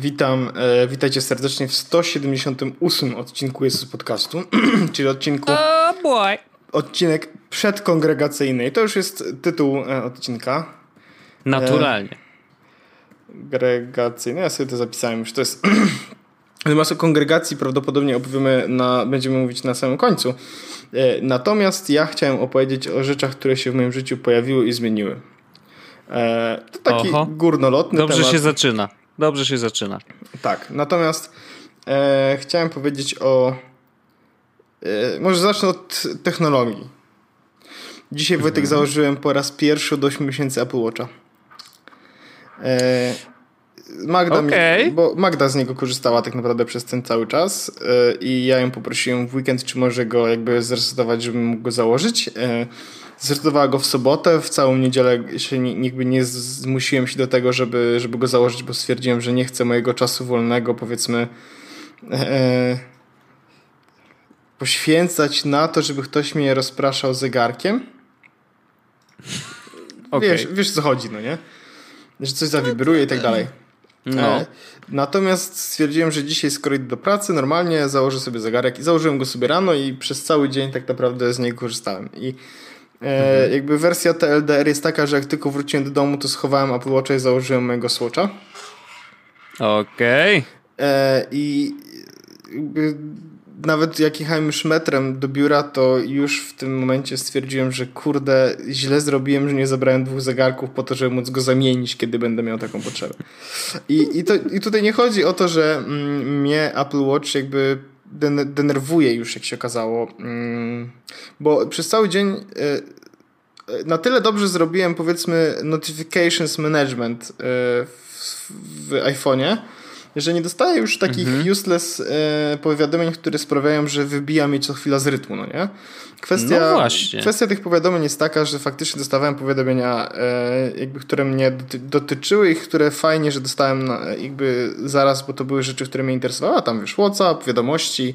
Witam, e, witajcie serdecznie w 178 odcinku Jesus Podcastu, czyli odcinku... Oh boy! Odcinek przedkongregacyjny. I to już jest tytuł e, odcinka. Naturalnie. Gregacyjny, ja sobie to zapisałem już, to jest... Natomiast o kongregacji prawdopodobnie opowiemy na, będziemy mówić na samym końcu. E, natomiast ja chciałem opowiedzieć o rzeczach, które się w moim życiu pojawiły i zmieniły. E, to taki Oho. górnolotny Dobrze temat. się zaczyna. Dobrze się zaczyna. Tak, natomiast e, chciałem powiedzieć o. E, może zacznę od technologii. Dzisiaj Wojtek założyłem po raz pierwszy od 8 miesięcy Apple Watcha. E, Magda, Okej. mi, bo Magda z niego korzystała tak naprawdę przez ten cały czas e, i ja ją poprosiłem w weekend, czy może go jakby zresetować, żebym mógł go założyć. E, Zresetowała go w sobotę, w całą niedzielę się nie z- zmusiłem się do tego, żeby, żeby go założyć, bo stwierdziłem, że nie chcę mojego czasu wolnego, powiedzmy, e, poświęcać na to, żeby ktoś mnie rozpraszał zegarkiem. Okej. Wiesz, wiesz co chodzi, no nie? Że coś zawibruje i tak dalej. No. E, Natomiast stwierdziłem, że dzisiaj skoro idę do pracy, normalnie założę sobie zegarek i założyłem go sobie rano i przez cały dzień tak naprawdę z niego korzystałem. I e, jakby wersja TLDR jest taka, że jak tylko wróciłem do domu, to schowałem Apple Watcha i założyłem mojego Swatcha. Okej. E, I jakby nawet jak jechałem już metrem do biura, to już w tym momencie stwierdziłem, że kurde, źle zrobiłem, że nie zabrałem dwóch zegarków po to, żeby móc go zamienić, kiedy będę miał taką potrzebę. I, i, to, i tutaj nie chodzi o to, że mm, mnie Apple Watch jakby denerwuje już, jak się okazało, mm, bo przez cały dzień e, e, na tyle dobrze zrobiłem, powiedzmy, notifications management e, w, iPhone'ie, że nie dostaję już takich useless e, powiadomień, które sprawiają, że wybija mnie co chwila z rytmu, no nie? Kwestia, No właśnie. kwestia tych powiadomień jest taka, że faktycznie dostawałem powiadomienia, e, jakby, które mnie doty dotyczyły i które fajnie, że dostałem na, jakby zaraz, bo to były rzeczy, które mnie interesowały. A Tam wiesz, WhatsApp, wiadomości,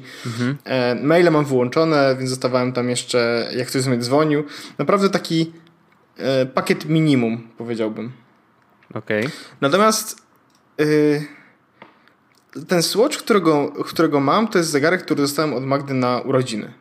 e, maile mam wyłączone, więc dostawałem tam jeszcze, jak ktoś z mnie dzwonił. Naprawdę taki e, pakiet minimum, powiedziałbym. Okej. Natomiast yy, ten Swatch, którego, którego mam, to jest zegarek, który dostałem od Magdy na urodziny.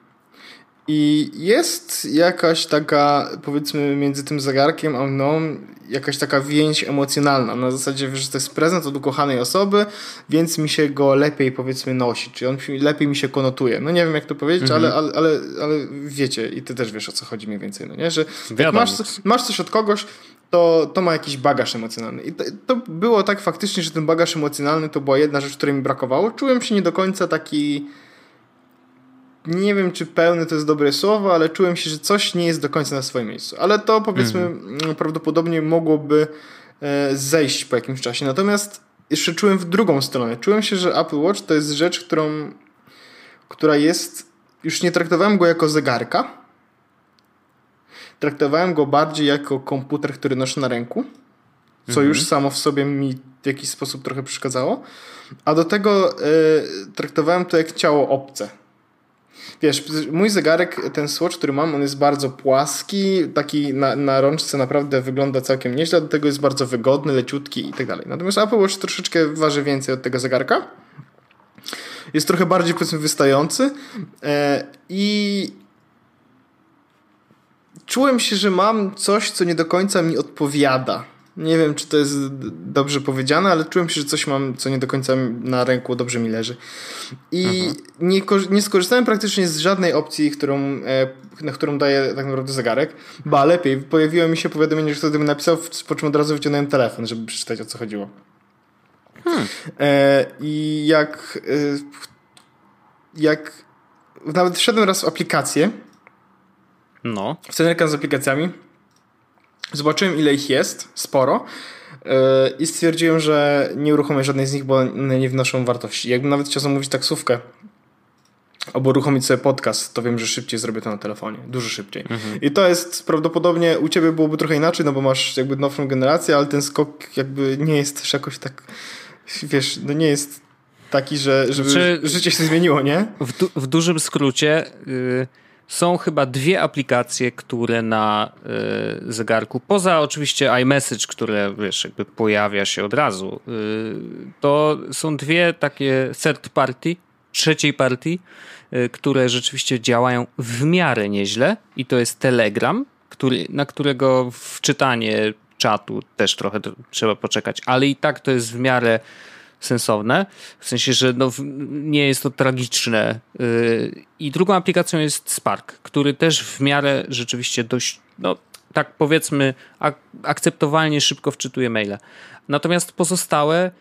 I jest jakaś taka, powiedzmy, między tym zegarkiem a mną, jakaś taka więź emocjonalna. Na zasadzie, że to jest prezent od ukochanej osoby, więc mi się go lepiej, powiedzmy, nosi. Czyli on lepiej mi się konotuje. No nie wiem, jak to powiedzieć, ale, ale, ale, ale wiecie, i ty też wiesz, o co chodzi mniej więcej, no nie? Że masz, masz coś od kogoś, to, to ma jakiś bagaż emocjonalny. I to, to było tak faktycznie, że ten bagaż emocjonalny to była jedna rzecz, której mi brakowało. Czułem się nie do końca taki. Nie wiem, czy pełny to jest dobre słowo, ale czułem się, że coś nie jest do końca na swoim miejscu. Ale to powiedzmy mm, prawdopodobnie mogłoby e, zejść po jakimś czasie. Natomiast jeszcze czułem w drugą stronę. Czułem się, że Apple Watch to jest rzecz, którą, która jest. Już nie traktowałem go jako zegarka, traktowałem go bardziej jako komputer, który noszę na ręku, co już samo w sobie mi w jakiś sposób trochę przeszkadzało, a do tego e, traktowałem to jak ciało obce. Wiesz, mój zegarek, ten Swatch, który mam, on jest bardzo płaski, taki na, na rączce naprawdę wygląda całkiem nieźle, do tego jest bardzo wygodny, leciutki i tak dalej. Natomiast Apple Watch troszeczkę waży więcej od tego zegarka. Jest trochę bardziej, powiedzmy, wystający e, i czułem się, że mam coś, co nie do końca mi odpowiada. Nie wiem, czy to jest dobrze powiedziane, ale czułem się, że coś mam, co nie do końca na ręku dobrze mi leży. I nie, kor- nie skorzystałem praktycznie z żadnej opcji, którą, e, na którą daje tak naprawdę zegarek. Ba, lepiej, pojawiło mi się powiadomienie, że ktoś mi napisał, po czym od razu wyciągnąłem telefon, żeby przeczytać, o co chodziło. E, I jak, e, jak nawet wszedłem raz w aplikację, No. cenę z aplikacjami. Zobaczyłem, ile ich jest, sporo. yy, I stwierdziłem, że nie uruchomię żadnej z nich, bo one nie wnoszą wartości. Jakbym nawet chciał zamówić taksówkę albo uruchomić sobie podcast, to wiem, że szybciej zrobię to na telefonie. Dużo szybciej. I to jest prawdopodobnie u ciebie byłoby trochę inaczej, no bo masz jakby nowszą generację, ale ten skok jakby nie jest też jakoś tak, wiesz, no nie jest taki, że żeby Znaczy- życie się zmieniło, nie? W, du- w dużym skrócie y, są chyba dwie aplikacje, które na y, zegarku, poza oczywiście iMessage, które wiesz, jakby pojawia się od razu, y, to są dwie takie third party, trzeciej partii, y, które rzeczywiście działają w miarę nieźle i to jest Telegram, który, na którego wczytanie czatu też trochę trzeba poczekać, ale i tak to jest w miarę sensowne, w sensie, że no, nie jest to tragiczne. Y, I drugą aplikacją jest Spark, który też w miarę rzeczywiście dość, no tak powiedzmy, ak akceptowalnie szybko wczytuje maile. Natomiast pozostałe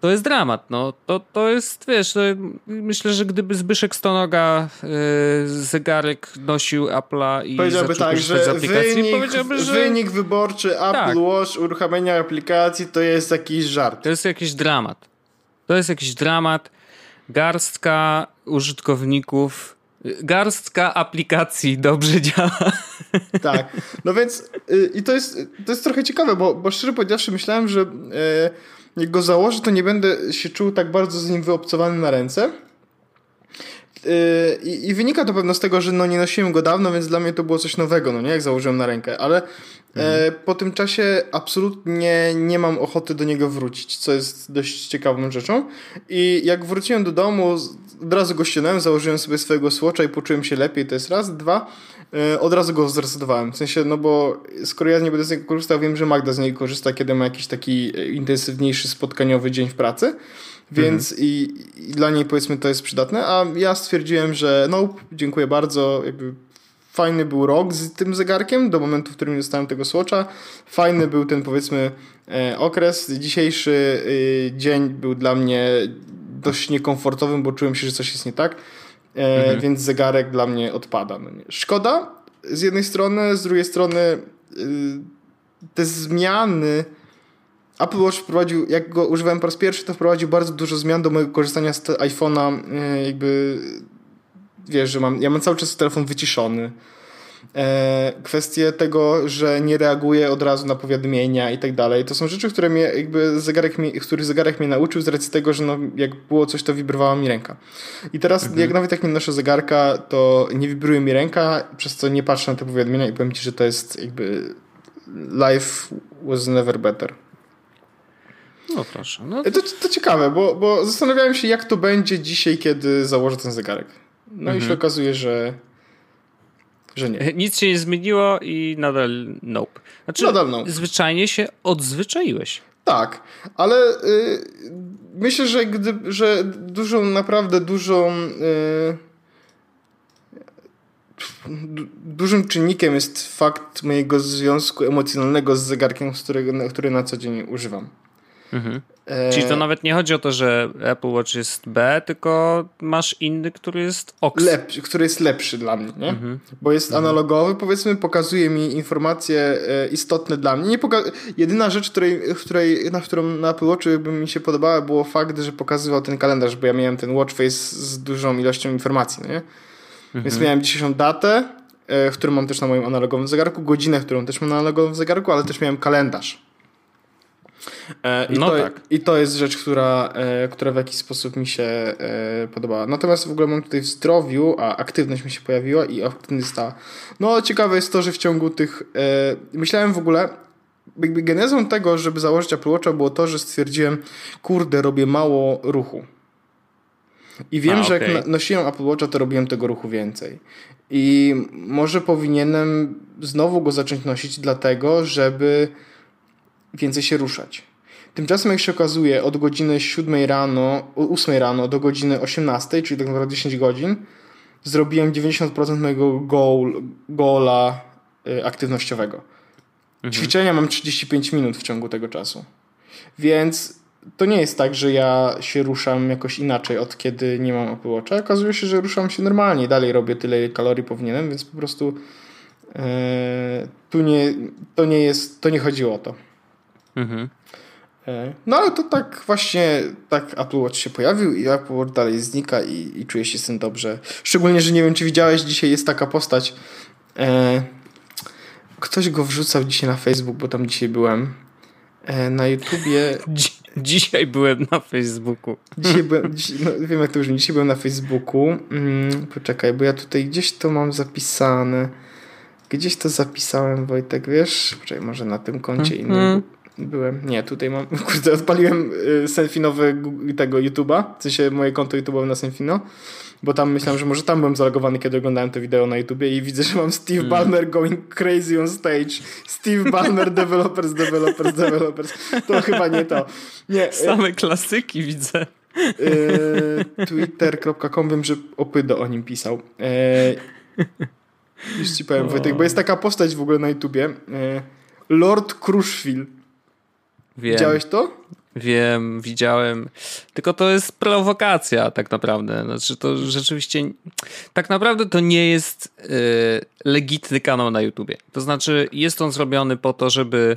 to jest dramat. No. To, to jest, wiesz, to myślę, że gdyby Zbyszek Stonoga yy, zegarek nosił Apple'a i powiedziałby tak, że wynik, powiedziałby, że wynik wyborczy Apple tak. Watch, uruchamiania aplikacji to jest jakiś żart. To jest jakiś dramat. To jest jakiś dramat. Garstka użytkowników garstka aplikacji dobrze działa. Tak, no więc yy, i to jest, to jest trochę ciekawe, bo, bo szczerze powiedziawszy myślałem, że yy, jak go założę, to nie będę się czuł tak bardzo z nim wyobcowany na ręce. Yy, I, I, wynika to pewno z tego, że no nie nosiłem go dawno, więc dla mnie to było coś nowego, no nie, jak założyłem na rękę, ale e, mhm. po tym czasie absolutnie nie mam ochoty do niego wrócić, co jest dość ciekawą rzeczą. I jak wróciłem do domu, od razu go ściągnąłem, założyłem sobie swojego słocza i poczułem się lepiej, to jest raz. Dwa, E, od razu go zresetowałem. W sensie, no bo skoro ja nie będę z niego korzystał, wiem, że Magda z niego korzysta, kiedy ma jakiś taki e, intensywniejszy spotkaniowy dzień w pracy. Więc mhm. i, i, dla niej powiedzmy to jest przydatne, a ja stwierdziłem, że no, dziękuję bardzo, jakby fajny był rok z tym zegarkiem do momentu, w którym dostałem tego Swatcha. Fajny był ten powiedzmy e, okres. Dzisiejszy dzień był dla mnie dość niekomfortowym, bo czułem się, że coś jest nie tak. E, mhm. więc zegarek dla mnie odpada. No Szkoda z jednej strony, z drugiej strony y, te zmiany Apple Watch wprowadził, jak go używałem po raz pierwszy, to wprowadził bardzo dużo zmian do mojego korzystania z iPhone'a, y, jakby wiesz, że mam, ja mam cały czas telefon wyciszony. E, kwestie tego, że nie reaguje od razu na powiadomienia i tak dalej. To są rzeczy, które mnie, jakby zegarek mi, których zegarek mnie nauczył z racji tego, że no, jak było coś, to wibrowała mi ręka. I teraz, mhm. jak nawet jak nie noszę zegarka, to nie wibruje mi ręka, przez co nie patrzę na te powiadomienia i powiem ci, że to jest jakby life was never better. No proszę. No to... To, to ciekawe, bo, bo zastanawiałem się, jak to będzie dzisiaj, kiedy założę ten zegarek. No mhm. i się okazuje, że że nie. Nic się nie zmieniło i nadal nope. Znaczy, nadal nope. zwyczajnie się odzwyczaiłeś. Tak, ale y, myślę, że, gdy, że dużą, naprawdę dużą y, dużym czynnikiem jest fakt mojego związku emocjonalnego z zegarkiem, z którego, który na co dzień używam. Mhm. E... Czyli to nawet nie chodzi o to, że Apple Watch jest B, tylko masz inny, który jest OX. Lepszy, który jest lepszy dla mnie, nie? Mhm. Bo jest mhm. analogowy, powiedzmy, pokazuje mi informacje e, istotne dla mnie. Nie poka- Jedyna rzecz, której, której, na którą na Apple Watchu by mi się podobała, było fakt, że pokazywał ten kalendarz, bo ja miałem ten watch face z dużą ilością informacji, nie? Więc mhm. miałem dzisiejszą datę, e, którą mam też na moim analogowym zegarku, godzinę, którą też mam na analogowym zegarku, ale też miałem kalendarz I, no to, tak. I to jest rzecz, która, e, która w jakiś sposób mi się e, podobała. Natomiast w ogóle mam tutaj w zdrowiu, a aktywność mi się pojawiła i aktywność stała. No ciekawe jest to, że w ciągu tych... Myślałem w ogóle, jakby genezą tego, żeby założyć Apple Watcha było to, że stwierdziłem, kurde, robię mało ruchu. I wiem, A, że okay. jak nosiłem Apple Watcha, to robiłem tego ruchu więcej. I może powinienem znowu go zacząć nosić dlatego, żeby więcej się ruszać. Tymczasem, jak się okazuje, od godziny 7 rano, 8 rano do godziny 18, czyli tak naprawdę 10 godzin, zrobiłem 90% mojego goal, goala y, aktywnościowego. Mhm. Ćwiczenia mam 35 minut w ciągu tego czasu. Więc to nie jest tak, że ja się ruszam jakoś inaczej od kiedy nie mam Apple Watcha. Okazuje się, że ruszam się normalnie. Dalej robię tyle, kalorii powinienem, więc po prostu yy, tu nie, to nie jest, to nie chodziło o to. Mhm. E, no ale to tak właśnie, tak Apple Watch się pojawił i Apple Watch dalej znika i, i czuję się z tym dobrze. Szczególnie, że nie wiem, czy widziałeś, dzisiaj jest taka postać. E, ktoś go wrzucał dzisiaj na Facebook, bo tam dzisiaj byłem. E, na YouTubie... Dzisiaj byłem na Facebooku. Dzisiaj byłem, dziś, no, wiem jak to brzmi, dzisiaj byłem na Facebooku. Mm, poczekaj, bo ja tutaj gdzieś to mam zapisane. Gdzieś to zapisałem, Wojtek, wiesz? Poczekaj, może na tym koncie mm -hmm. innym byłem. Nie, tutaj mam, kurde, odpaliłem y, selfinowy tego YouTube'a, w sensie moje konto YouTube'owe na Senfino, bo tam myślałem, że może tam byłem zalogowany, kiedy oglądałem to wideo na YouTubie i widzę, że mam Steve mm. Ballmer going crazy on stage. Steve Ballmer, developers, developers, developers. To chyba nie to. Nie. Y, Same klasyki widzę. Yy, Twitter.com wiem, że Opydo o nim pisał. Yy, już ci powiem, Wojtek, bo jest taka postać w ogóle na YouTubie. Yy, Lord Crushville. Wiem. Widziałeś to? Wiem, widziałem. Tylko to jest prowokacja tak naprawdę. Znaczy to rzeczywiście tak naprawdę to nie jest yy, legitny kanał na YouTubie. To znaczy jest on zrobiony po to, żeby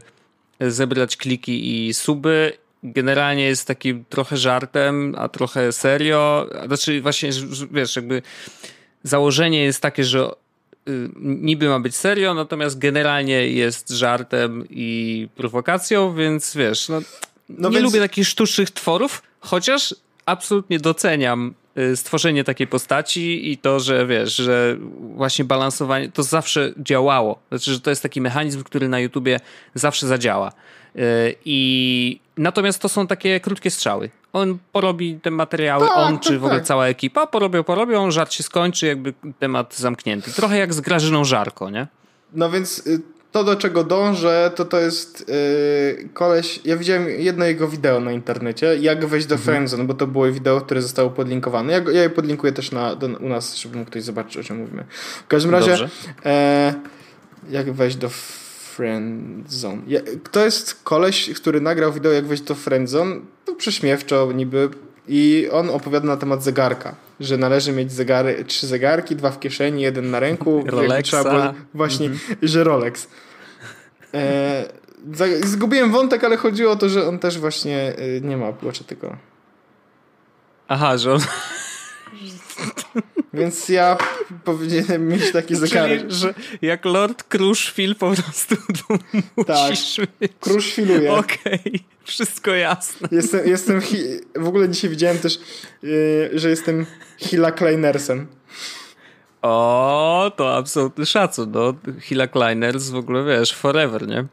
zebrać kliki i suby. Generalnie jest takim trochę żartem, a trochę serio. Znaczy właśnie, wiesz, jakby założenie jest takie, że niby ma być serio, natomiast generalnie jest żartem i prowokacją, więc wiesz, no, no nie więc... lubię takich sztucznych tworów, chociaż absolutnie doceniam y, stworzenie takiej postaci i to, że wiesz, że właśnie balansowanie to zawsze działało. Znaczy, że to jest taki mechanizm, który na YouTubie zawsze zadziała. Y, I natomiast to są takie krótkie strzały. On porobi te materiały, tak, on tak, czy w ogóle tak. cała ekipa, porobią, porobią, żart się skończy, jakby temat zamknięty. Trochę jak z Grażyną Żarko, nie? No więc y, to, do czego dążę, to to jest yy, koleś. Ja widziałem jedno jego wideo na internecie, jak wejść do mhm. Friendzone, bo to było wideo, które zostało podlinkowane. Ja, ja je podlinkuję też na, do, u nas, żeby mógł ktoś zobaczyć, o czym mówimy. W każdym razie, e, jak wejść do Friendzone. Ja, to jest koleś, który nagrał wideo, jak wejść do Friendzone. To prześmiewczo niby. I on opowiada na temat zegarka, że należy mieć zegary, trzy zegarki, dwa w kieszeni, jeden na ręku. Rolexa. Było, właśnie, mm -hmm. że Rolex. E, zgubiłem wątek, ale chodziło o to, że on też właśnie e, nie ma Apple tylko. Aha, że on... Więc ja powinienem mieć taki zegarek. Czyli, że jak Lord Crushfield po prostu tak, mieć. Crushfielduje. Okej, okay, wszystko jasne. Jestem, jestem w ogóle dzisiaj widziałem też, yy, że jestem Hila Kleinersem. O, to absolutny szacun. No, Hila Kleiners w ogóle, wiesz, forever, nie?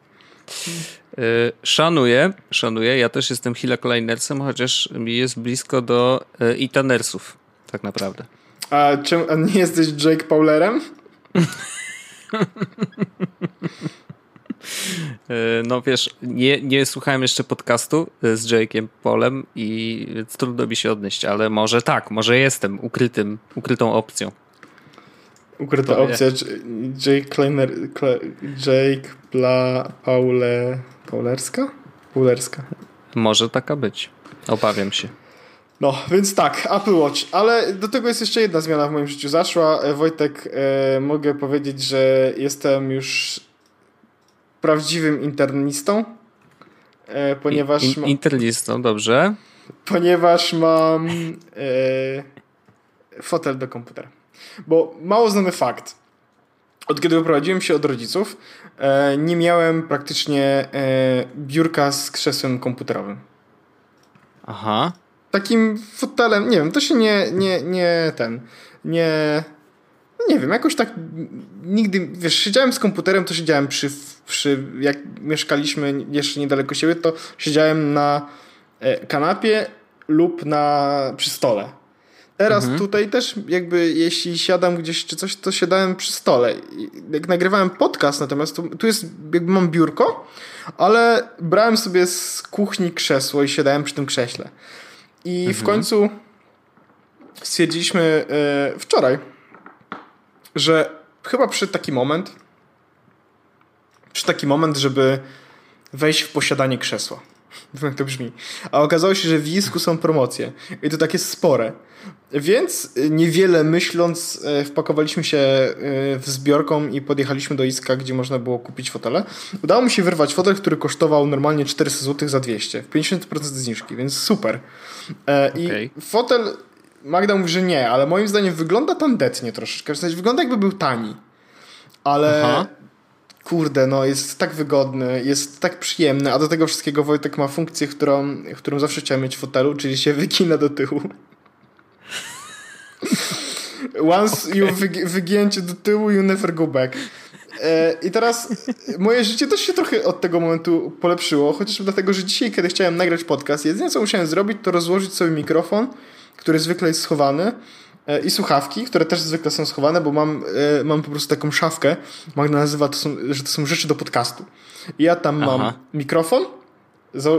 Yy, szanuję, szanuję. Ja też jestem Hila Kleinersem, chociaż mi jest blisko do Itanersów, tak naprawdę. A, czym, a nie jesteś Jake Paulerem? E, no wiesz, nie, nie słuchałem jeszcze podcastu e, z Jake'iem Polem i trudno mi się odnieść, ale może tak, może jestem ukrytym, ukrytą opcją. Ukryta to opcja. Jake Kleiner, Jake Pla, Paule, Paulerska? Paulerska. Może taka być. Obawiam się. No, więc tak, Apple Watch, ale do tego jest jeszcze jedna zmiana w moim życiu zaszła. E, Wojtek, e, mogę powiedzieć, że jestem już prawdziwym internistą, e, ponieważ... In, in, internistą, dobrze. Ponieważ mam e, fotel do komputera. Bo mało znany fakt. Od kiedy wyprowadziłem się od rodziców, e, nie miałem praktycznie e, biurka z krzesłem komputerowym. Aha takim fotelem, nie wiem, to się nie, nie, nie ten, nie, no nie wiem, jakoś tak nigdy, wiesz, siedziałem z komputerem, to siedziałem przy, przy jak mieszkaliśmy jeszcze niedaleko siebie, to siedziałem na e, kanapie lub na, przy stole. Teraz mhm. tutaj też jakby jeśli siadam gdzieś czy coś, to siadałem przy stole. Jak nagrywałem podcast natomiast, to, tu jest jakby mam biurko, ale brałem sobie z kuchni krzesło i siadałem przy tym krześle. I mhm. w końcu stwierdziliśmy e, wczoraj, że chyba przyszedł taki moment, przyszedł taki moment, żeby wejść w posiadanie krzesła. Jak to brzmi. A okazało się, że w Isku są promocje. I to takie spore. Więc niewiele myśląc, e, wpakowaliśmy się e, w zbiorką i podjechaliśmy do Iska, gdzie można było kupić fotele. Udało mi się wyrwać fotel, który kosztował normalnie 400 zł za 200. 50% zniżki, więc super. E, I fotel, Magda mówi, że nie, ale moim zdaniem wygląda tandetnie troszeczkę. W sensie wygląda jakby był tani. Ale Aha. kurde, no jest tak wygodny, jest tak przyjemny, a do tego wszystkiego Wojtek ma funkcję, którą, którą zawsze chciałem mieć w fotelu, czyli się wygina do tyłu. Once okay. you wygięcie do tyłu, you never go back. E, I teraz moje życie też się trochę od tego momentu polepszyło, chociażby dlatego, że dzisiaj, kiedy chciałem nagrać podcast, jedyne co musiałem zrobić, to rozłożyć sobie mikrofon, który zwykle jest schowany e, i słuchawki, które też zwykle są schowane, bo mam, e, mam po prostu taką szafkę. Magda nazywa to, są, że to są rzeczy do podcastu. I ja tam Aha. mam mikrofon,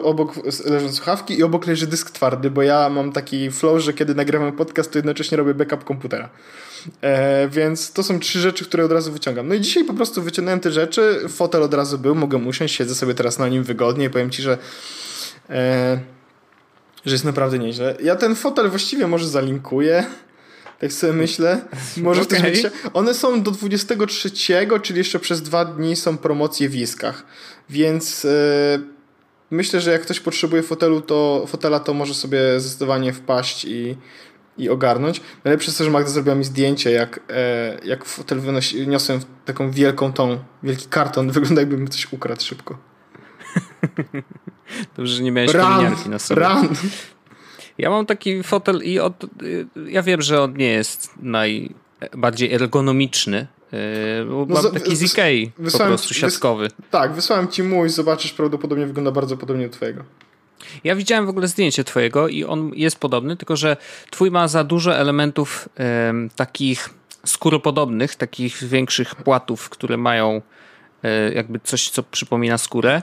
obok leżą słuchawki i obok leży dysk twardy, bo ja mam taki flow, że kiedy nagrywam podcast, to jednocześnie robię backup komputera. E, więc to są trzy rzeczy, które od razu wyciągam. No i dzisiaj po prostu wyciągnąłem te rzeczy, fotel od razu był, mogę usiąść, siedzę sobie teraz na nim wygodnie i powiem ci, że e, że jest naprawdę nieźle. Ja ten fotel właściwie może zalinkuję. Tak sobie myślę. Może okay. One są do 23, czyli jeszcze przez dwa dni są promocje w Iskach. Więc e, myślę, że jak ktoś potrzebuje fotelu, to fotela, to może sobie zdecydowanie wpaść i, i ogarnąć. Najlepsze jest to, że Magda zrobiła mi zdjęcie, jak, e, jak fotel wynosi, niosłem taką wielką tą, wielki karton. Wygląda jakbym coś ukradł szybko. Dobrze, że nie miałeś kominiarki na sobie. Run. Ja mam taki fotel i od, ja wiem, że on nie jest najbardziej ergonomiczny, Yy, no, mam taki z Ikei, po prostu siatkowy. Wys tak, wysłałem ci mój, zobaczysz, prawdopodobnie wygląda bardzo podobnie do twojego. Ja widziałem w ogóle zdjęcie twojego i on jest podobny, tylko że twój ma za dużo elementów takich skóropodobnych, takich większych płatów, które mają e, jakby coś, co przypomina skórę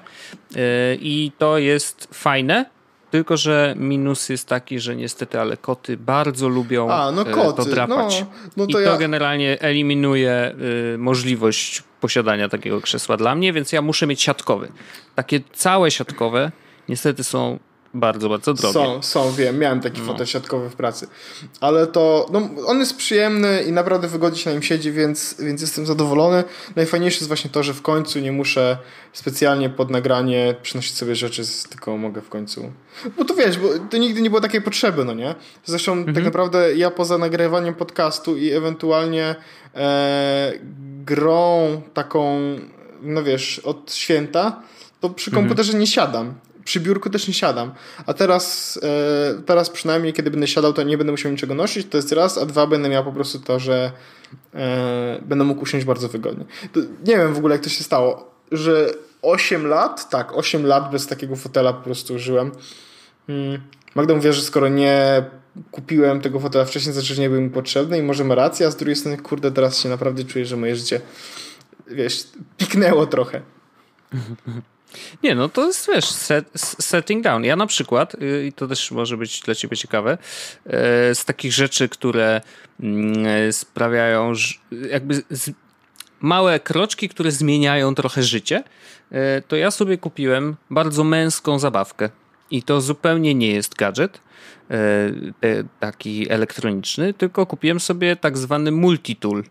e, i to jest fajne, tylko, że minus jest taki, że niestety, ale koty bardzo lubią A, no e, koty. to drapać. No, no to I to ja... generalnie eliminuje y, możliwość posiadania takiego krzesła dla mnie, więc ja muszę mieć siatkowy. Takie całe siatkowe niestety są bardzo, bardzo drogie. Są, są, wiem, miałem taki no. fotel siatkowy w pracy. Ale to, no, on jest przyjemny i naprawdę wygodnie się na nim siedzi, więc, więc jestem zadowolony. Najfajniejsze jest właśnie to, że w końcu nie muszę specjalnie pod nagranie przynosić sobie rzeczy, tylko mogę w końcu... Bo to wiesz, bo to nigdy nie było takiej potrzeby, no nie? Zresztą tak mhm. tak naprawdę ja poza nagrywaniem podcastu i ewentualnie e, grą taką, no wiesz, od święta, to przy mhm. komputerze nie siadam przy biurku też nie siadam. A teraz, e, teraz przynajmniej, kiedy będę siadał, to nie będę musiał niczego nosić, to jest raz, a dwa, będę miał po prostu to, że e, będę mógł usiąść bardzo wygodnie. To, nie wiem w ogóle, jak to się stało, że 8 lat, tak, 8 lat bez takiego fotela po prostu żyłem. Hmm. Magda mówi, że skoro nie kupiłem tego fotela wcześniej, znaczy, że nie był mi potrzebny i może ma rację, a z drugiej strony, kurde, teraz się naprawdę czuję, że moje życie, wiesz, piknęło trochę. Nie, no to jest, wiesz, set, setting down. Ja na przykład, y, i to też może być dla ciebie ciekawe, y, z takich rzeczy, które mm, sprawiają, jakby małe kroczki, które zmieniają trochę życie, y, to ja sobie kupiłem bardzo męską zabawkę. I to zupełnie nie jest gadżet taki elektroniczny, tylko kupiłem sobie tak zwany multitool.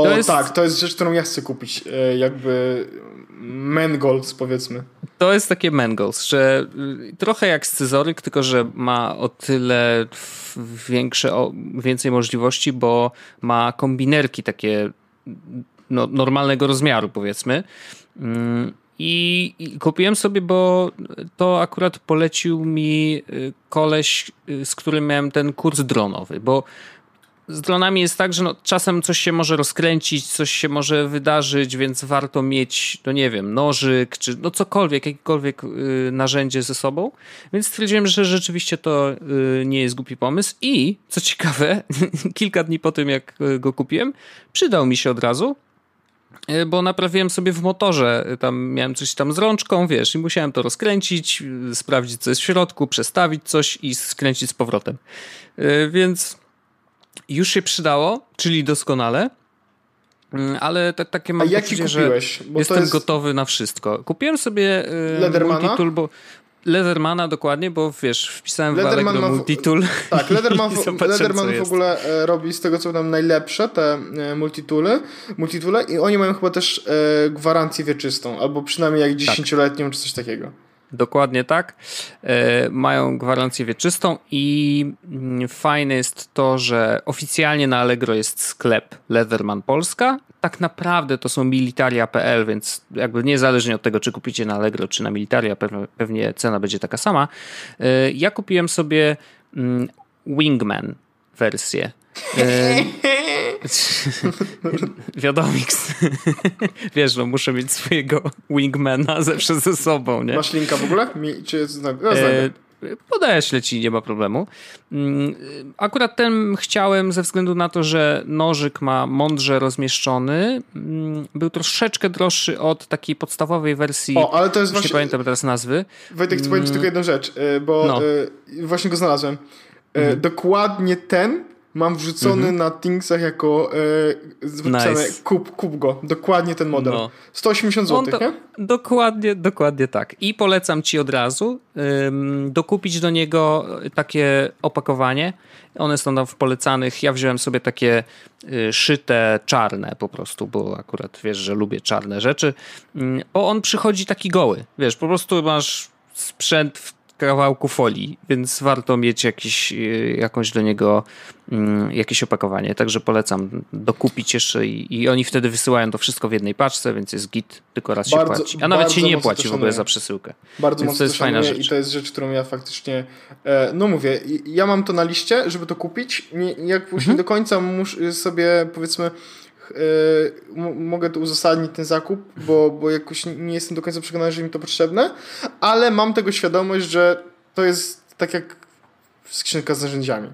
O to jest... tak, to jest rzecz, którą ja chcę kupić. E, jakby Mengols powiedzmy. To jest takie Mengols, że y, trochę jak scyzoryk, tylko że ma o tyle większe, o, więcej możliwości, bo ma kombinerki takie no, normalnego rozmiaru powiedzmy. Mm, I, I, kupiłem sobie, bo to akurat polecił mi y, koleś, y, z którym miałem ten kurs dronowy, bo z dronami jest tak, że no, czasem coś się może rozkręcić, coś się może wydarzyć, więc warto mieć, no nie wiem, nożyk, czy no cokolwiek, jakiekolwiek y, narzędzie ze sobą. Więc stwierdziłem, że rzeczywiście to y, nie jest głupi pomysł i, co ciekawe, kilka dni po tym, jak y, go kupiłem, przydał mi się od razu, bo naprawiłem sobie w motorze, tam miałem coś tam z rączką, wiesz, i musiałem to rozkręcić, sprawdzić, co jest w środku, przestawić coś i skręcić z powrotem. Więc już się przydało, czyli doskonale. Mm, ale tak, takie mam A poczucie, że jestem jest... gotowy na wszystko. Kupiłem sobie y, multitool, bo Leathermana dokładnie, bo wiesz, wpisałem Leatherman w Allegro multitool. Tak, Leatherman, w, Leatherman w ogóle e, robi z tego co tam najlepsze te e, multitooly, multitoole i oni mają chyba też e, gwarancję wieczystą, albo przynajmniej jak 10-letnią tak. czy coś takiego. Dokładnie tak. E, mają gwarancję wieczystą i mm, fajne jest to, że oficjalnie na Allegro jest sklep Leatherman Polska. Tak naprawdę to są militaria.pl, więc jakby niezależnie od tego, czy kupicie na Allegro, czy na militaria, pewnie cena będzie taka sama. E, ja kupiłem sobie mm, Wingman wersję. E, Wiadomix. Wiesz, no muszę mieć swojego wingmana zawsze ze sobą, nie? Masz linka w ogóle? Mi, czy no, e, Podeślę ci, nie ma problemu. Mm, akurat ten chciałem ze względu na to, że nożyk ma mądrze rozmieszczony. Mm, był troszeczkę droższy od takiej podstawowej wersji. O, ale to jest właśnie... Nie pamiętam teraz nazwy. Wojtek, chcę powiedzieć mm, tylko jedną rzecz, e, bo no. Właśnie go znalazłem. Mhm. Dokładnie ten mam wrzucony mhm. na Thingsach jako e, nice. kup, kup go. Dokładnie ten model. No. 180 zł, nie? Dokładnie, dokładnie tak. I polecam ci od razu ym, dokupić do niego takie opakowanie. One są tam w polecanych. Ja wziąłem sobie takie y, szyte czarne po prostu, bo akurat wiesz, że lubię czarne rzeczy. Ym, bo on przychodzi taki goły. Wiesz, po prostu masz sprzęt w kawałku folii, więc warto mieć jakiś, e, jakąś do niego mm, jakieś opakowanie. Także polecam dokupić jeszcze i, i, oni wtedy wysyłają to wszystko w jednej paczce, więc jest git, tylko raz bardzo, się płaci. A nawet się nie płaci w ogóle za przesyłkę. Bardzo więc mocno to jest fajna rzecz. I to jest rzecz, którą ja faktycznie, e, no mówię, ja mam to na liście, żeby to kupić. Jak mhm. nie do końca muszę sobie powiedzmy mogę to uzasadnić ten zakup, bo, bo jakoś nie jestem do końca przekonany, że mi to potrzebne, ale mam tego świadomość, że to jest tak jak skrzynka z narzędziami.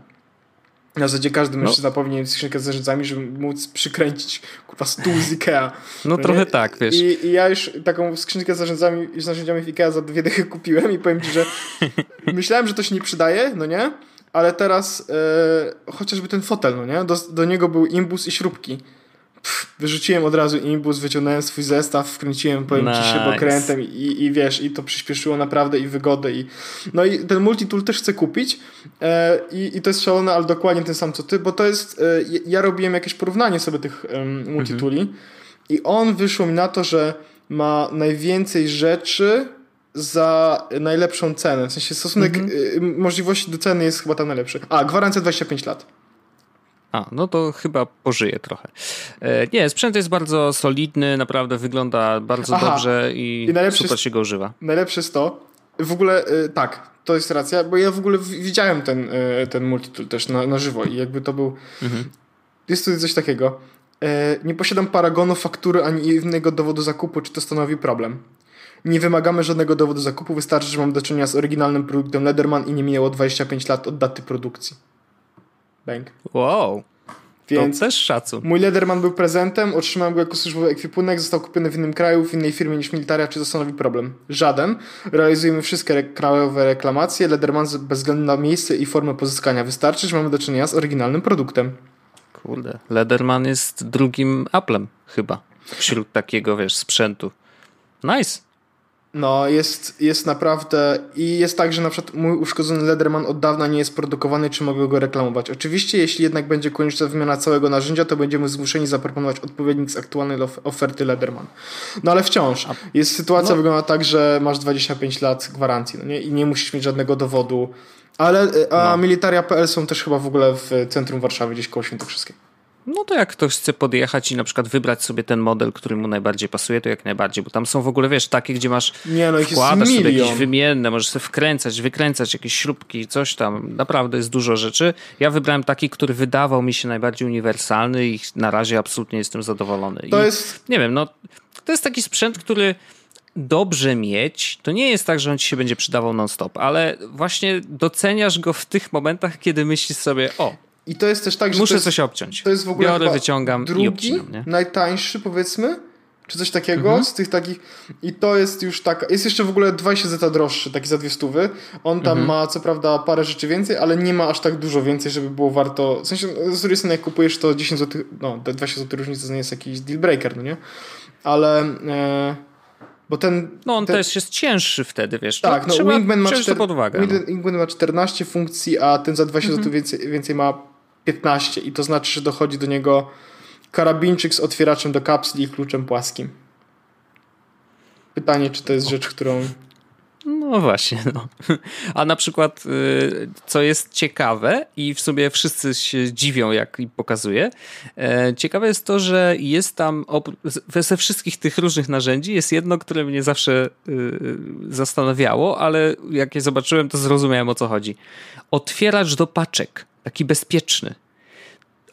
Na zasadzie każdy no. mężczyzna powinien mieć skrzynkę z narzędziami, żeby móc przykręcić kurwa stół z Ikea. No, no trochę nie? tak, wiesz. I, I, ja już taką skrzynkę z narzędziami, z narzędziami w Ikea za dwie dychy kupiłem i powiem ci, że myślałem, że to się nie przydaje, no nie? Ale teraz e, chociażby ten fotel, no nie? Do, do niego był imbus i śrubki pff, wyrzuciłem od razu imbus, wyciągnąłem swój zestaw, wkręciłem, powiem nice. ci, śrubokrętem i, i wiesz, i to przyspieszyło naprawdę i wygodę i no i ten multitool też chcę kupić e, i, i to jest szalone, ale dokładnie ten sam co ty, bo to jest, e, ja robiłem jakieś porównanie sobie tych um, multitooli mhm. i on wyszło mi na to, że ma najwięcej rzeczy za najlepszą cenę. W sensie stosunek mhm. możliwości do ceny jest chyba tam najlepszy. A, gwarancja 25 lat. A, no to chyba pożyje trochę. E, nie, sprzęt jest bardzo solidny, naprawdę wygląda bardzo Aha, dobrze i, i super się go używa. Najlepsze jest to, w ogóle e, tak, to jest racja, bo ja w ogóle widziałem ten, e, ten multitool też na, na żywo i jakby to był... Mhm. Jest tutaj coś takiego. Nie posiadam paragonu, faktury ani innego dowodu zakupu, czy to stanowi problem. Nie wymagamy żadnego dowodu zakupu, wystarczy, że mam do czynienia z oryginalnym produktem Lederman i nie minęło 25 lat od daty produkcji. Wow. Więc to też szacun. Mój Lederman był prezentem, otrzymałem go jako służbowy ekwipunek, został kupiony w innym kraju, w innej firmie niż militaria, czy to stanowi problem? Żaden. Realizujemy wszystkie krajowe reklamacje. Lederman bez względu na miejsce i formę pozyskania wystarczy, że mamy do czynienia z oryginalnym produktem. Kurde, Lederman jest drugim Applem chyba wśród takiego, wiesz, sprzętu. Nice. No, jest, jest naprawdę. I jest tak, że na przykład mój uszkodzony Lederman od dawna nie jest produkowany, czy mogę go reklamować. Oczywiście, jeśli jednak będzie konieczna wymiana całego narzędzia, to będziemy zmuszeni zaproponować odpowiednik z aktualnej oferty Lederman. No ale wciąż. Jest sytuacja, no. wygląda tak, że masz 25 lat gwarancji no nie? i nie musisz mieć żadnego dowodu. Ale a no. militaria.pl są też chyba w ogóle w centrum Warszawy, gdzieś koło Świętokrzyskiego. No to jak ktoś chce podjechać i na przykład wybrać sobie ten model, który mu najbardziej pasuje, to jak najbardziej, bo tam są w ogóle, wiesz, takie, gdzie masz Nie, no wkładasz sobie jakieś wymienne, możesz sobie wkręcać, wykręcać jakieś śrubki, coś tam. Naprawdę jest dużo rzeczy. Ja wybrałem taki, który wydawał mi się najbardziej uniwersalny i na razie absolutnie jestem zadowolony. To I, jest... Nie wiem, no to jest taki sprzęt, który dobrze mieć, to nie jest tak, że on ci się będzie przydawał non-stop, ale właśnie doceniasz go w tych momentach, kiedy myślisz sobie, o, i to jest też tak, że. Muszę jest, coś obciąć. To jest w ogóle. Biorę, wyciągam drugi, i obcinam, nie? najtańszy, powiedzmy. Czy coś takiego mhm. z tych takich. I to jest już tak. Jest jeszcze w ogóle 20 zeta droższy, taki za dwie stówy. On tam mhm. ma co prawda parę rzeczy więcej, ale nie ma aż tak dużo więcej, żeby było warto. W sensie, z drugiej strony, jak kupujesz to 10 zł, no 20 zł różnicy to nie jest jakiś deal breaker, no nie? Ale. E, bo ten, no on ten... też jest cięższy wtedy, wiesz. Tak, no, no Wingman, ma czter... pod uwagę, no. Wingman ma 14 funkcji, a ten za 20 mhm. zł więcej, więcej ma 15 i to znaczy, że dochodzi do niego karabinczyk z otwieraczem do kapsli i kluczem płaskim. Pytanie, czy to jest rzecz, którą... No właśnie. No. A na przykład, y, co jest ciekawe i w sumie wszyscy się dziwią, jak im pokazuję, e, ciekawe jest to, że jest tam ze wszystkich tych różnych narzędzi jest jedno, które mnie zawsze y, zastanawiało, ale jak je zobaczyłem, to zrozumiałem o co chodzi. Otwieracz do paczek, taki bezpieczny.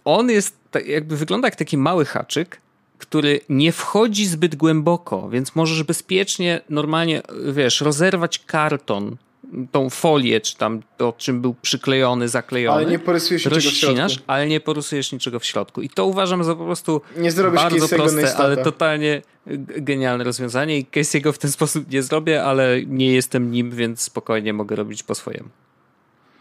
On jest, jakby wygląda jak taki mały haczyk, który nie wchodzi zbyt głęboko, więc możesz bezpiecznie, normalnie, wiesz, rozerwać karton, tą folię, czy tam to, czym był przyklejony, zaklejony. Ale nie porysujesz niczego w środku. ale nie porysujesz niczego w środku. I to uważam za po prostu bardzo proste, ale totalnie genialne rozwiązanie i Casey'ego w ten sposób nie zrobię, ale nie jestem nim, więc spokojnie mogę robić po swojemu.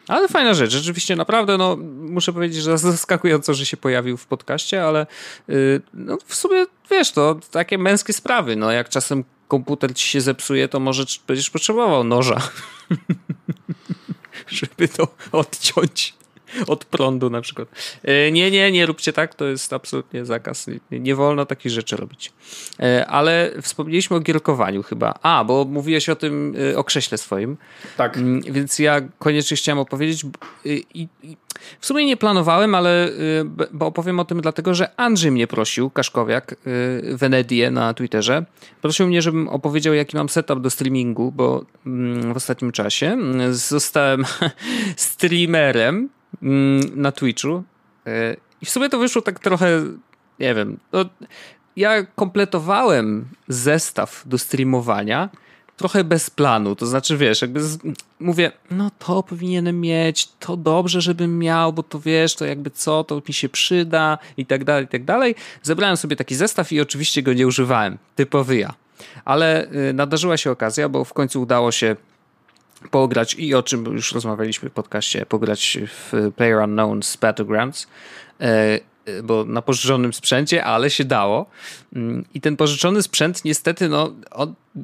Ale fajna rzecz, rzeczywiście naprawdę, no muszę powiedzieć, że zaskakująco, że się pojawił w podcaście, ale yy, no, w sumie wiesz, to takie męskie sprawy, no jak czasem komputer ci się zepsuje, to może będziesz potrzebował noża, żeby to odciąć. od prądu na przykład. E, nie, nie, nie róbcie tak, to jest absolutnie zakaz. Nie wolno takich rzeczy robić. E, ale wspomnieliśmy o gierkowaniu chyba. A, bo mówiłeś o tym, e, o krześle swoim. Tak. Mm, więc ja koniecznie chciałem opowiedzieć i, i w sumie nie planowałem, ale bo opowiem o tym dlatego, że Andrzej mnie prosił, Kaszkowiak, Venedie na Twitterze, prosił mnie, żebym opowiedział, jaki mam setup do streamingu, bo mm, w ostatnim czasie mm, zostałem streamerem na Twitchu. E, I w sumie to wyszło tak trochę, nie wiem, no, ja kompletowałem zestaw do streamowania trochę bez planu. To znaczy, wiesz, jakby z, mówię, no to powinienem mieć, to dobrze, żebym miał, bo to wiesz, to jakby co, to mi się przyda i tak dalej, i tak dalej. Zebrałem sobie taki zestaw i oczywiście go nie używałem. Typowy ja. Ale y, nadarzyła się okazja, bo w końcu udało się pograć i o czym już rozmawialiśmy w podcaście, pograć w Player Unknown's Battlegrounds, e, bo na pożyczonym sprzęcie, ale się dało. Mm, I ten pożyczony sprzęt niestety no,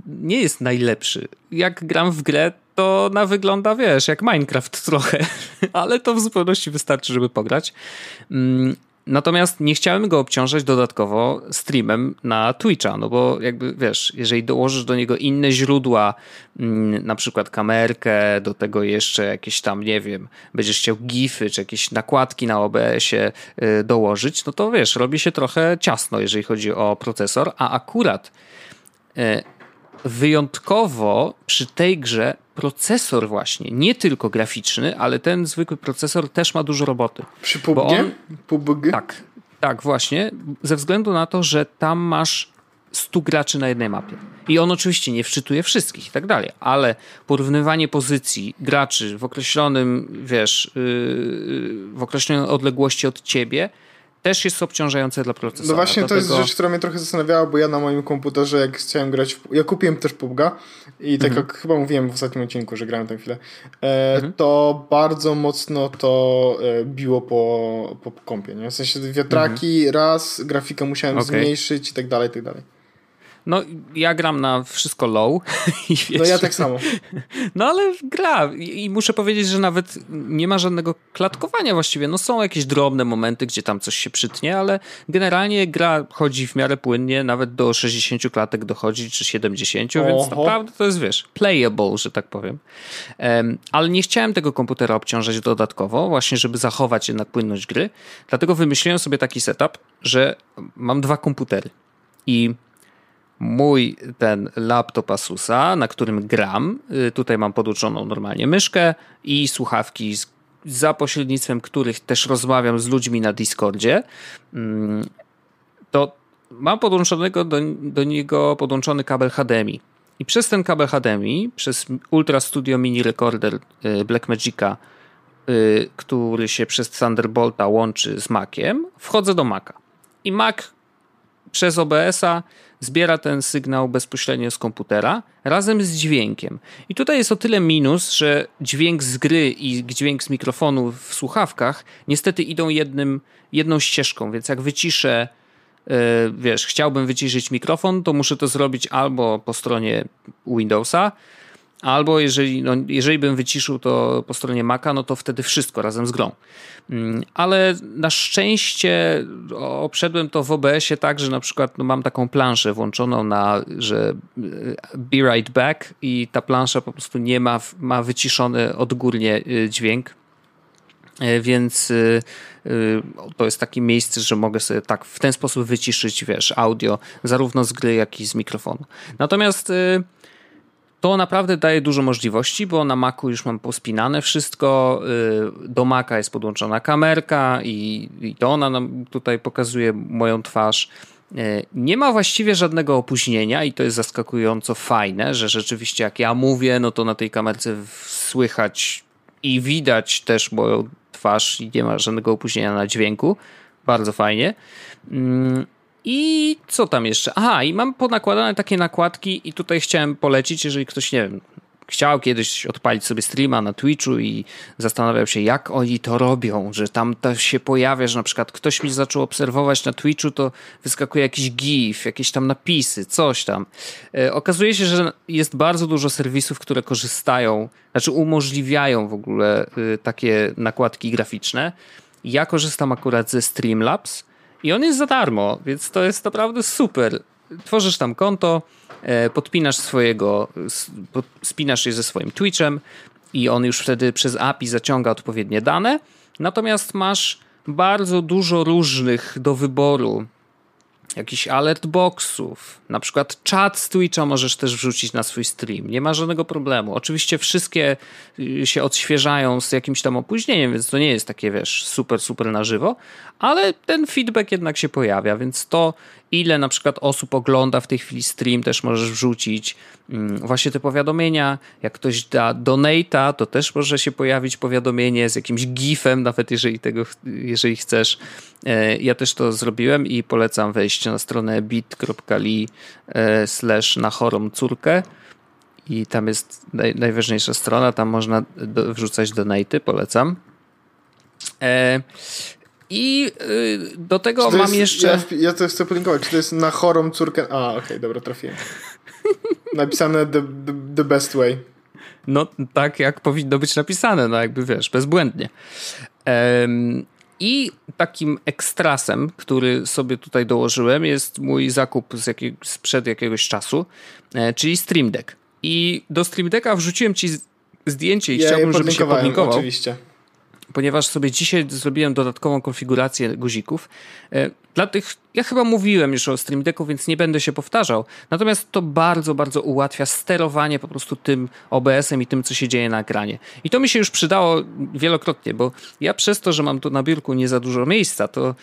nie jest najlepszy. Jak gram w grę, to na wygląda, wiesz, jak Minecraft trochę, ale to w zupełności wystarczy, żeby pograć. Natomiast nie chciałem go obciążać dodatkowo streamem na Twitcha, no bo jakby wiesz, jeżeli dołożysz do niego inne źródła, mm, na przykład kamerkę, do tego jeszcze jakieś tam, nie wiem, będziesz chciał gify czy jakieś nakładki na OBS-ie y, dołożyć, no to wiesz, robi się trochę ciasno, jeżeli chodzi o procesor, a akurat y, wyjątkowo przy tej grze procesor właśnie, nie tylko graficzny, ale ten zwykły procesor też ma dużo roboty. Przy PUBG? PUBG? Tak, tak właśnie, ze względu na to, że tam masz 100 graczy na jednej mapie. I on oczywiście nie wczytuje wszystkich i tak dalej, ale porównywanie pozycji graczy w określonym, wiesz, yy, w określonej odległości od ciebie też jest obciążające dla procesora. No właśnie to jest rzecz, która mnie trochę zastanawiała, bo ja na moim komputerze, jak chciałem grać, w... ja kupiłem też PUBG'a i tak mhm. jak chyba mówiłem w ostatnim odcinku, że grałem tę chwilę, e, mhm. to bardzo mocno to e, biło po, po kompie, nie? W sensie wiatraki mhm. raz, grafikę musiałem okay. zmniejszyć i tak dalej, i tak dalej. No, ja gram na wszystko low. No ja tak samo. No ale gra i muszę powiedzieć, że nawet nie ma żadnego klatkowania właściwie. No są jakieś drobne momenty, gdzie tam coś się przytnie, ale generalnie gra chodzi w miarę płynnie, nawet do 60 klatek dochodzi, czy 70, Oho. więc naprawdę to jest, wiesz, playable, że tak powiem. Um, ale nie chciałem tego komputera obciążać dodatkowo, właśnie żeby zachować jednak płynność gry, dlatego wymyśliłem sobie taki setup, że mam dwa komputery i mój ten laptop Asusa, na którym gram. Y, tutaj mam podłączoną normalnie myszkę i słuchawki, za pośrednictwem których też rozmawiam z ludźmi na Discordzie. Mm, to mam podłączonego do, do niego podłączony kabel HDMI. I przez ten kabel HDMI, przez Ultra Studio Mini Recorder y, Blackmagica, y, który się przez Thunderbolta łączy z Maciem, wchodzę do Maca. I Mac przez OBS-a zbiera ten sygnał bezpośrednio z komputera razem z dźwiękiem. I tutaj jest o tyle minus, że dźwięk z gry i dźwięk z mikrofonu w słuchawkach niestety idą jednym, jedną ścieżką, więc jak wyciszę yy, wiesz, chciałbym wyciszyć mikrofon, to muszę to zrobić albo po stronie Windowsa, Albo jeżeli, no, jeżeli bym wyciszył to po stronie Maca, no to wtedy wszystko razem z grą. Mm, ale na szczęście obszedłem to w OBS-ie tak, że na przykład no, mam taką planszę włączoną na, że e, be right back i ta plansza po prostu nie ma, ma wyciszony odgórnie e, dźwięk. E, więc to jest takie miejsce, że mogę sobie tak w ten sposób wyciszyć, wiesz, audio zarówno z gry, jak i z mikrofonu. Natomiast to naprawdę daje dużo możliwości, bo na Macu już mam pospinane wszystko. Y, do Maca jest podłączona kamerka i, i to ona nam tutaj pokazuje moją twarz. Y, nie ma właściwie żadnego opóźnienia i to jest zaskakująco fajne, że rzeczywiście jak ja mówię, no to na tej kamerce słychać i widać też moją twarz i nie ma żadnego opóźnienia na dźwięku. Bardzo fajnie. I co tam jeszcze? Aha, i mam ponakładane takie nakładki i tutaj chciałem polecić, jeżeli ktoś, nie wiem, chciał kiedyś odpalić sobie streama na Twitchu i zastanawiał się, jak oni to robią, że tam to się pojawia, że na przykład ktoś mi zaczął obserwować na Twitchu, to wyskakuje jakiś GIF, jakieś tam napisy, coś tam. E, okazuje się, że jest bardzo dużo serwisów, które korzystają, znaczy umożliwiają w ogóle y, takie nakładki graficzne. Ja korzystam akurat ze Streamlabs i on jest za darmo, więc to jest naprawdę super. Tworzysz tam konto, e, podpinasz swojego, spinasz je ze swoim Twitchem i on już wtedy przez API zaciąga odpowiednie dane. Natomiast masz bardzo dużo różnych do wyboru jakichś alert boxów, na przykład chat z Twitcha możesz też wrzucić na swój stream. Nie ma żadnego problemu. Oczywiście wszystkie y, się odświeżają z jakimś tam opóźnieniem, więc to nie jest takie, wiesz, super, super na żywo, ale ten feedback jednak się pojawia, więc to ile na przykład osób ogląda w tej chwili stream, też możesz wrzucić. Mm, właśnie te powiadomienia. Jak ktoś da donata, to też może się pojawić powiadomienie z jakimś gifem, nawet jeżeli tego, jeżeli chcesz. E, ja też to zrobiłem i polecam wejść na stronę bit.ly e, slash na chorą córkę i tam jest naj, najważniejsza strona, tam można do, wrzucać donaty, polecam. E, i y, do tego mam jest, jeszcze. Ja, ja to chcę polinkować. Czy to jest na chorą córkę. A, okej, okay, dobra, trafiłem. Napisane the, the, the, best way. No, tak jak powinno być napisane, no jakby wiesz, bezbłędnie. Um, I takim ekstrasem, który sobie tutaj dołożyłem, jest mój zakup z jakiego, sprzed jakiegoś czasu, e, czyli Stream Deck. I do Stream Decka wrzuciłem ci zdjęcie i ja chciałbym, żebyś się podlinkował. Oczywiście ponieważ sobie dzisiaj zrobiłem dodatkową konfigurację guzików. E, dla tych, ja chyba mówiłem już o Stream Decku, więc nie będę się powtarzał. Natomiast to bardzo, bardzo ułatwia sterowanie po prostu tym OBS-em i tym, co się dzieje na ekranie. I to mi się już przydało wielokrotnie, bo ja przez to, że mam tu na biurku nie za dużo miejsca, to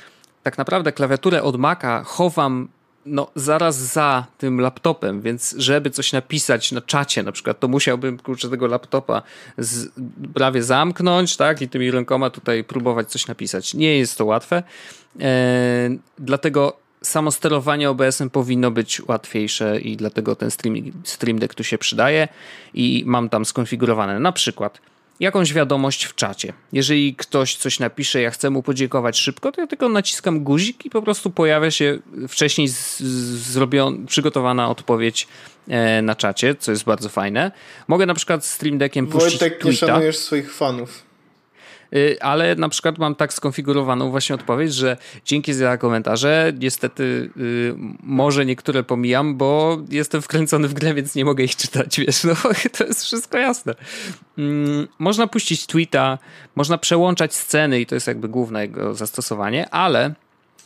tak naprawdę klawiaturę od Maca chowam no, zaraz za tym laptopem, więc żeby coś napisać na czacie na przykład, to musiałbym kurczę tego laptopa z, prawie zamknąć, tak, i tymi rękoma tutaj próbować coś napisać. Nie jest to łatwe, e, dlatego samo sterowanie OBS-em powinno być łatwiejsze i dlatego ten stream, stream Deck tu się przydaje i mam tam skonfigurowane na przykład jakąś wiadomość w czacie. Jeżeli ktoś coś napisze, ja chcę mu podziękować szybko, to ja tylko naciskam guzik i po prostu pojawia się wcześniej zrobiona, przygotowana odpowiedź e, na czacie, co jest bardzo fajne. Mogę na przykład Stream Deckiem puścić Wojtek, tweeta. nie szanujesz swoich fanów. Y, ale na przykład mam tak skonfigurowaną właśnie odpowiedź, że dzięki za komentarze niestety y, może niektóre pomijam, bo jestem wkręcony w grę, więc nie mogę ich czytać, wiesz, no to jest wszystko jasne. Mm, można puścić tweeta, można przełączać sceny i to jest jakby główne jego zastosowanie, ale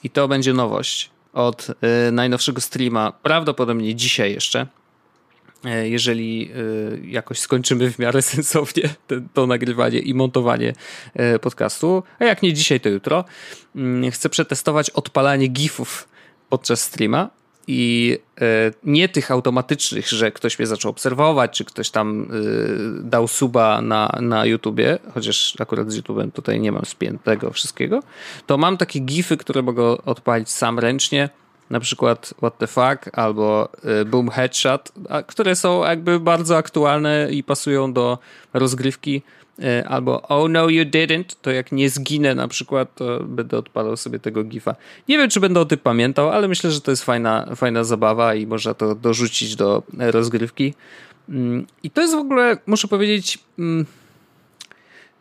i to będzie nowość od y, najnowszego streama, prawdopodobnie dzisiaj jeszcze, jeżeli e, jakoś skończymy w miarę sensownie to, nagrywanie i montowanie e, podcastu, a jak nie dzisiaj, to jutro, mm, chcę przetestować odpalanie GIFów podczas streama i nie tych automatycznych, że ktoś mnie zaczął obserwować, czy ktoś tam dał suba na, na YouTubie, chociaż akurat z YouTubem tutaj nie mam spiętego wszystkiego, to mam takie GIFy, które mogę odpalić sam ręcznie na przykład What the Fuck albo y, Boom Headshot, które są jakby bardzo aktualne i pasują do rozgrywki. Y, albo Oh no you didn't, to jak nie zginę na przykład, to będę odpalał sobie tego gifa. Nie wiem, czy będę o tym pamiętał, ale myślę, że to jest fajna, fajna zabawa i można to dorzucić do rozgrywki. Mm, I to jest w ogóle, muszę powiedzieć, mm,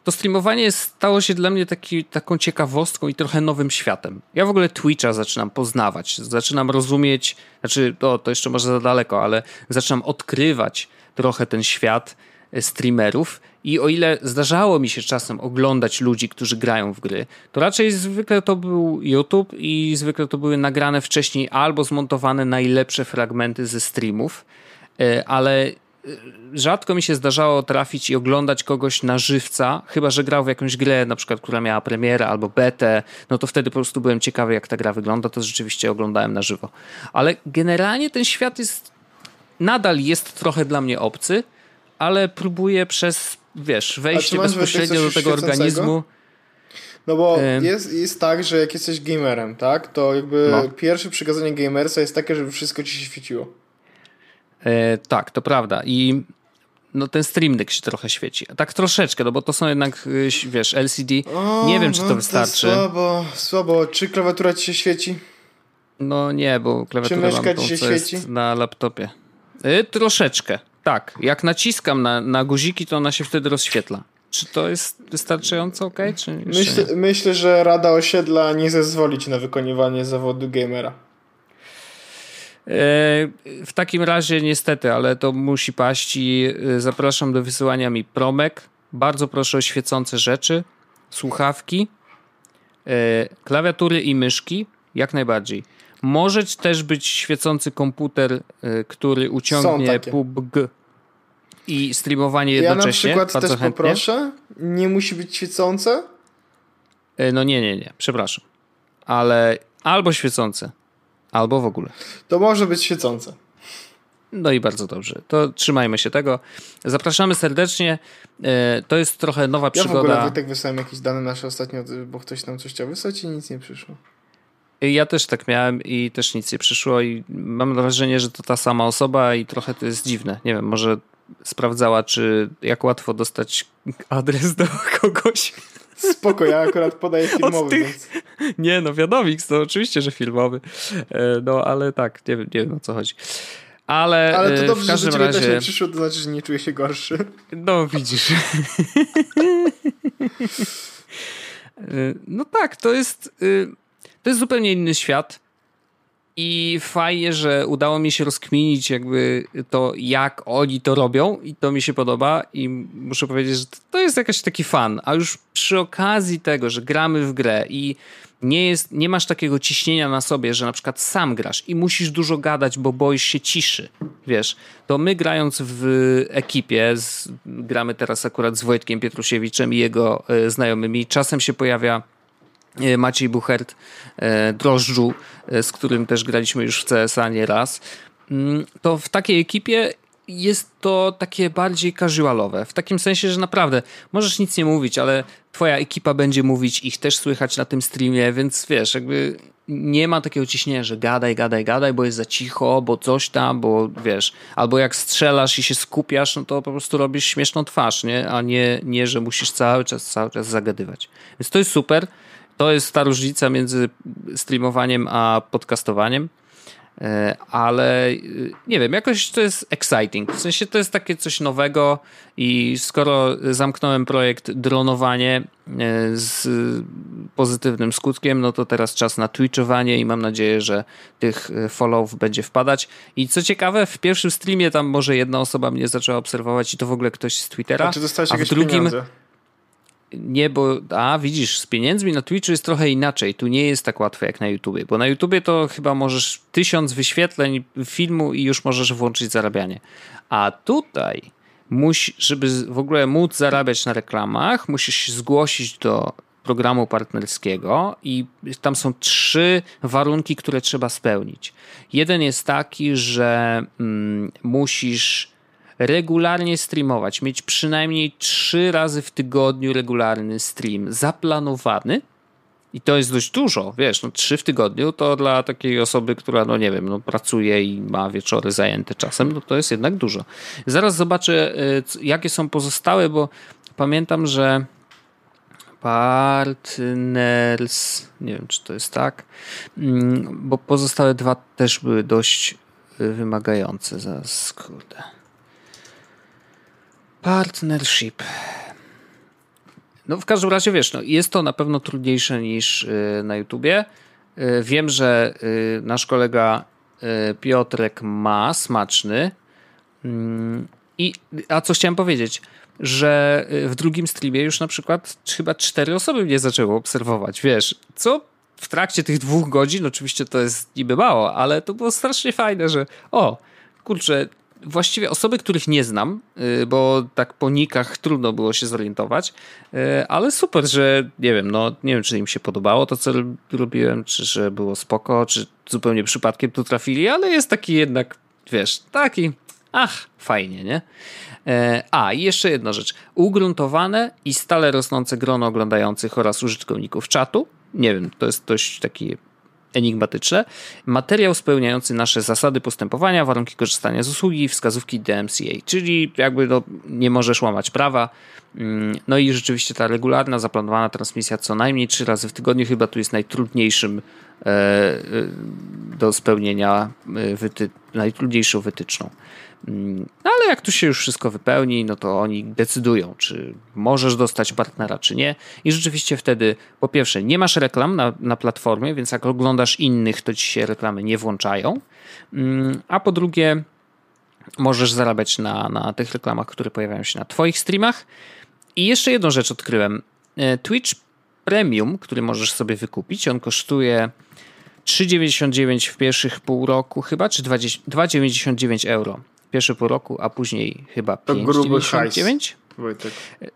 to streamowanie stało się dla mnie taki, taką ciekawostką i trochę nowym światem. Ja w ogóle Twitcha zaczynam poznawać, zaczynam rozumieć, znaczy to, jeszcze może za daleko, ale zaczynam odkrywać trochę ten świat e, streamerów i o ile zdarzało mi się czasem oglądać ludzi, którzy grają w gry, to raczej zwykle to był YouTube i zwykle to były nagrane wcześniej albo zmontowane najlepsze fragmenty ze streamów, e, ale rzadko mi się zdarzało trafić i oglądać kogoś na żywca, chyba że grał w jakąś grę, na przykład, która miała premierę albo betę, no to wtedy po prostu byłem ciekawy, jak ta gra wygląda, to rzeczywiście oglądałem na żywo. Ale generalnie ten świat jest, nadal jest trochę dla mnie obcy, ale próbuję przez, wiesz, wejście bezpośrednio do tego organizmu. No bo jest, jest tak, że jak jesteś gamerem, tak, to jakby no. pierwsze przykazanie gamersa jest takie, żeby wszystko ci się świeciło. E, tak, to prawda. I no ten Stream Deck się trochę świeci. Tak troszeczkę, no bo to są jednak, y, wiesz, LCD. O, nie wiem, czy to no, wystarczy. To słabo, słabo. Czy klawiatura ci się świeci? No nie, bo klawiatura czy mam tą, ci się świeci? na laptopie. Y, troszeczkę, tak. Jak naciskam na, na guziki, to ona się wtedy rozświetla. Czy to jest wystarczająco ok? Czy myślę, myślę, że Rada Osiedla nie zezwolić na wykonywanie zawodu gamera. E, w takim razie niestety, ale to musi paść i e, zapraszam do wysyłania mi promek. Bardzo proszę o świecące rzeczy, słuchawki, e, klawiatury i myszki, jak najbardziej. Może też być świecący komputer, który uciągnie PUBG i streamowanie jednocześnie. Ja na przykład też chętnie. poproszę. Nie musi być świecące? No nie, nie, nie, przepraszam. Ale albo świecące. Albo w ogóle. To może być świecące. No i bardzo dobrze. To trzymajmy się tego. Zapraszamy serdecznie. E, to jest trochę nowa przygoda. Ja w ogóle Wojtek wysłałem jakieś dane nasze ostatnio, bo ktoś nam coś chciał wysłać i nic nie przyszło. Ja też tak miałem i też nic nie przyszło i mam wrażenie, że to ta sama osoba i trochę to jest dziwne. Nie wiem, może sprawdzała, czy jak łatwo dostać adres do kogoś. Spoko, ja akurat podaję filmowy. Tych... Więc... Nie, no wiadomix, to oczywiście, że filmowy. E, no, ale tak, nie wiem, nie wiem o co chodzi. Ale, ale to e, dobrze, w każdym że razie... też nie przyszło, to znaczy, że nie czuję się gorszy. No, widzisz. E, no tak, to jest, to jest zupełnie inny świat. I fajnie, że udało mi się rozkminić jakby to, jak oni to robią i to mi się podoba i muszę powiedzieć, że to jest jakiś taki fan. A już przy okazji tego, że gramy w grę i nie, jest, nie masz takiego ciśnienia na sobie, że na przykład sam grasz i musisz dużo gadać, bo boisz się ciszy, wiesz, to my grając w ekipie, z, gramy teraz akurat z Wojtkiem Pietrusiewiczem i jego y, znajomymi, czasem się pojawia Maciej Buchert, e, Drożdżu, e, z którym też graliśmy już w CSA nie raz, mm, to w takiej ekipie jest to takie bardziej casualowe. W takim sensie, że naprawdę możesz nic nie mówić, ale twoja ekipa będzie mówić, ich też słychać na tym streamie, więc wiesz, jakby nie ma takiego ciśnienia, że gadaj, gadaj, gadaj, bo jest za cicho, bo coś tam, bo wiesz, albo jak strzelasz i się skupiasz, no to po prostu robisz śmieszną twarz, nie? A nie, nie że musisz cały czas, cały czas zagadywać. Więc to jest super. To jest ta różnica między streamowaniem a podcastowaniem. E, ale e, nie wiem, jakoś to jest exciting. W sensie to jest takie coś nowego i skoro zamknąłem projekt dronowanie e, z pozytywnym skutkiem, no to teraz czas na twitchowanie i mam nadzieję, że tych followów będzie wpadać. I co ciekawe, w pierwszym streamie tam może jedna osoba mnie zaczęła obserwować i to w ogóle ktoś z Twittera, a, czy a w drugim pieniądze? Nie, bo, a widzisz, z pieniędzmi na Twitchu jest trochę inaczej. Tu nie jest tak łatwo jak na YouTubie, bo na YouTubie to chyba możesz tysiąc wyświetleń filmu i już możesz włączyć zarabianie. A tutaj, musi, żeby w ogóle móc zarabiać na reklamach, musisz się zgłosić do programu partnerskiego i tam są trzy warunki, które trzeba spełnić. Jeden jest taki, że mm, musisz regularnie streamować, mieć przynajmniej trzy razy w tygodniu regularny stream zaplanowany. I to jest dość dużo, wiesz, no trzy w tygodniu to dla takiej osoby, która, no nie wiem, no pracuje i ma wieczory zajęte czasem, no to jest jednak dużo. Zaraz zobaczę, y, jakie są pozostałe, bo pamiętam, że partners, nie wiem, czy to jest tak, mm, bo pozostałe dwa też były dość y, wymagające. Zaraz, kurde. Partnership. No w każdym razie wiesz, no, jest to na pewno trudniejsze niż y, na YouTubie. Y, wiem, że y, nasz kolega Piotrek ma smaczny. Mm, I, a co chciałem powiedzieć, że w drugim streamie już na przykład chyba cztery osoby mnie zaczęły obserwować, wiesz, co w trakcie tych dwóch godzin, oczywiście to jest niby mało, ale to było strasznie fajne, że o, kurczę, właściwie osoby, których nie znam, y, bo tak po nikach trudno było się zorientować, y, ale super, że nie wiem, no nie wiem, czy im się podobało to, co robiłem, czy że było spoko, czy zupełnie przypadkiem tu trafili, ale jest taki jednak, wiesz, taki, ach, fajnie, nie? E, a, i jeszcze jedna rzecz. Ugruntowane i stale rosnące grono oglądających oraz użytkowników czatu. Nie wiem, to jest dość taki enigmatyczne. Materiał spełniający nasze zasady postępowania, warunki korzystania z usługi, wskazówki DMCA, czyli jakby no, nie możesz łamać prawa. Mm, no i rzeczywiście ta regularna, zaplanowana transmisja co najmniej trzy razy w tygodniu chyba tu jest najtrudniejszym e, e, do spełnienia, e, wyty, najtrudniejszą wytyczną. Mm, ale jak tu się już wszystko wypełni, no to oni decydują, czy możesz dostać partnera, czy nie. I rzeczywiście wtedy, po pierwsze, nie masz reklam na, na platformie, więc jak oglądasz innych, to ci się reklamy nie włączają. Mm, a po drugie, możesz zarabiać na, na tych reklamach, które pojawiają się na Twoich streamach. I jeszcze jedną rzecz odkryłem. E, Twitch Premium, który możesz sobie wykupić, on kosztuje 3,99 w pierwszych pół roku chyba, czy 2,99 euro pierwszy pół roku, a później chyba 5,99. Wojtek.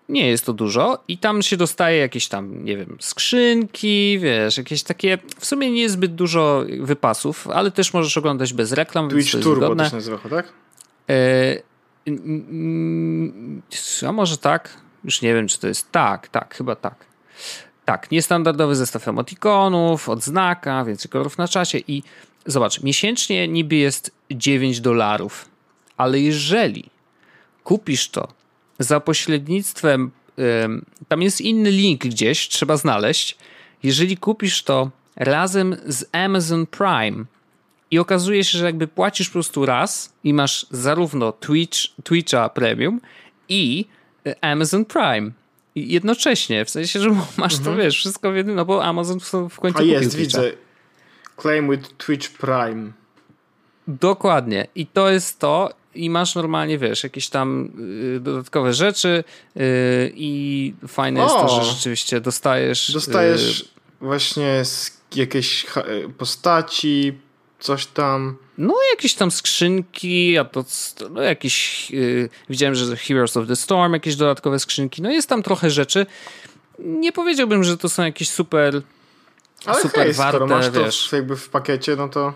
Nie jest to dużo i tam się dostaje jakieś tam, nie wiem, skrzynki, wiesz, jakieś takie, w sumie niezbyt dużo wypasów, ale też możesz oglądać bez reklam. Twitch więc to Turbo to się nazywa, tak? E, a może tak? Już nie wiem, czy to jest tak, tak, chyba tak. Tak, niestandardowy zestaw emotikonów, odznaka, więcej kolorów na czasie i zobacz, miesięcznie niby jest 9 dolarów ale jeżeli kupisz to za pośrednictwem, tam jest inny link gdzieś, trzeba znaleźć. Jeżeli kupisz to razem z Amazon Prime i okazuje się, że jakby płacisz po prostu raz i masz zarówno Twitch, Twitcha Premium i e, Amazon Prime. Jednocześnie, w sensie, że masz mhm. to, wiesz, wszystko w jednym, no bo Amazon w końcu A jest, widzę. Claim with Twitch Prime. Dokładnie. I to jest to i masz normalnie, wiesz, jakieś tam y, dodatkowe rzeczy y, i fajne o, jest to, że rzeczywiście dostajesz... Dostajesz y, właśnie jakieś postaci, coś tam. No, jakieś tam skrzynki, a to no, jakieś. Yy, widziałem, że Heroes of the Storm, jakieś dodatkowe skrzynki. No, jest tam trochę rzeczy. Nie powiedziałbym, że to są jakieś super. Ale super hej, warte, skoro masz wiesz. to jakby w pakiecie, no to.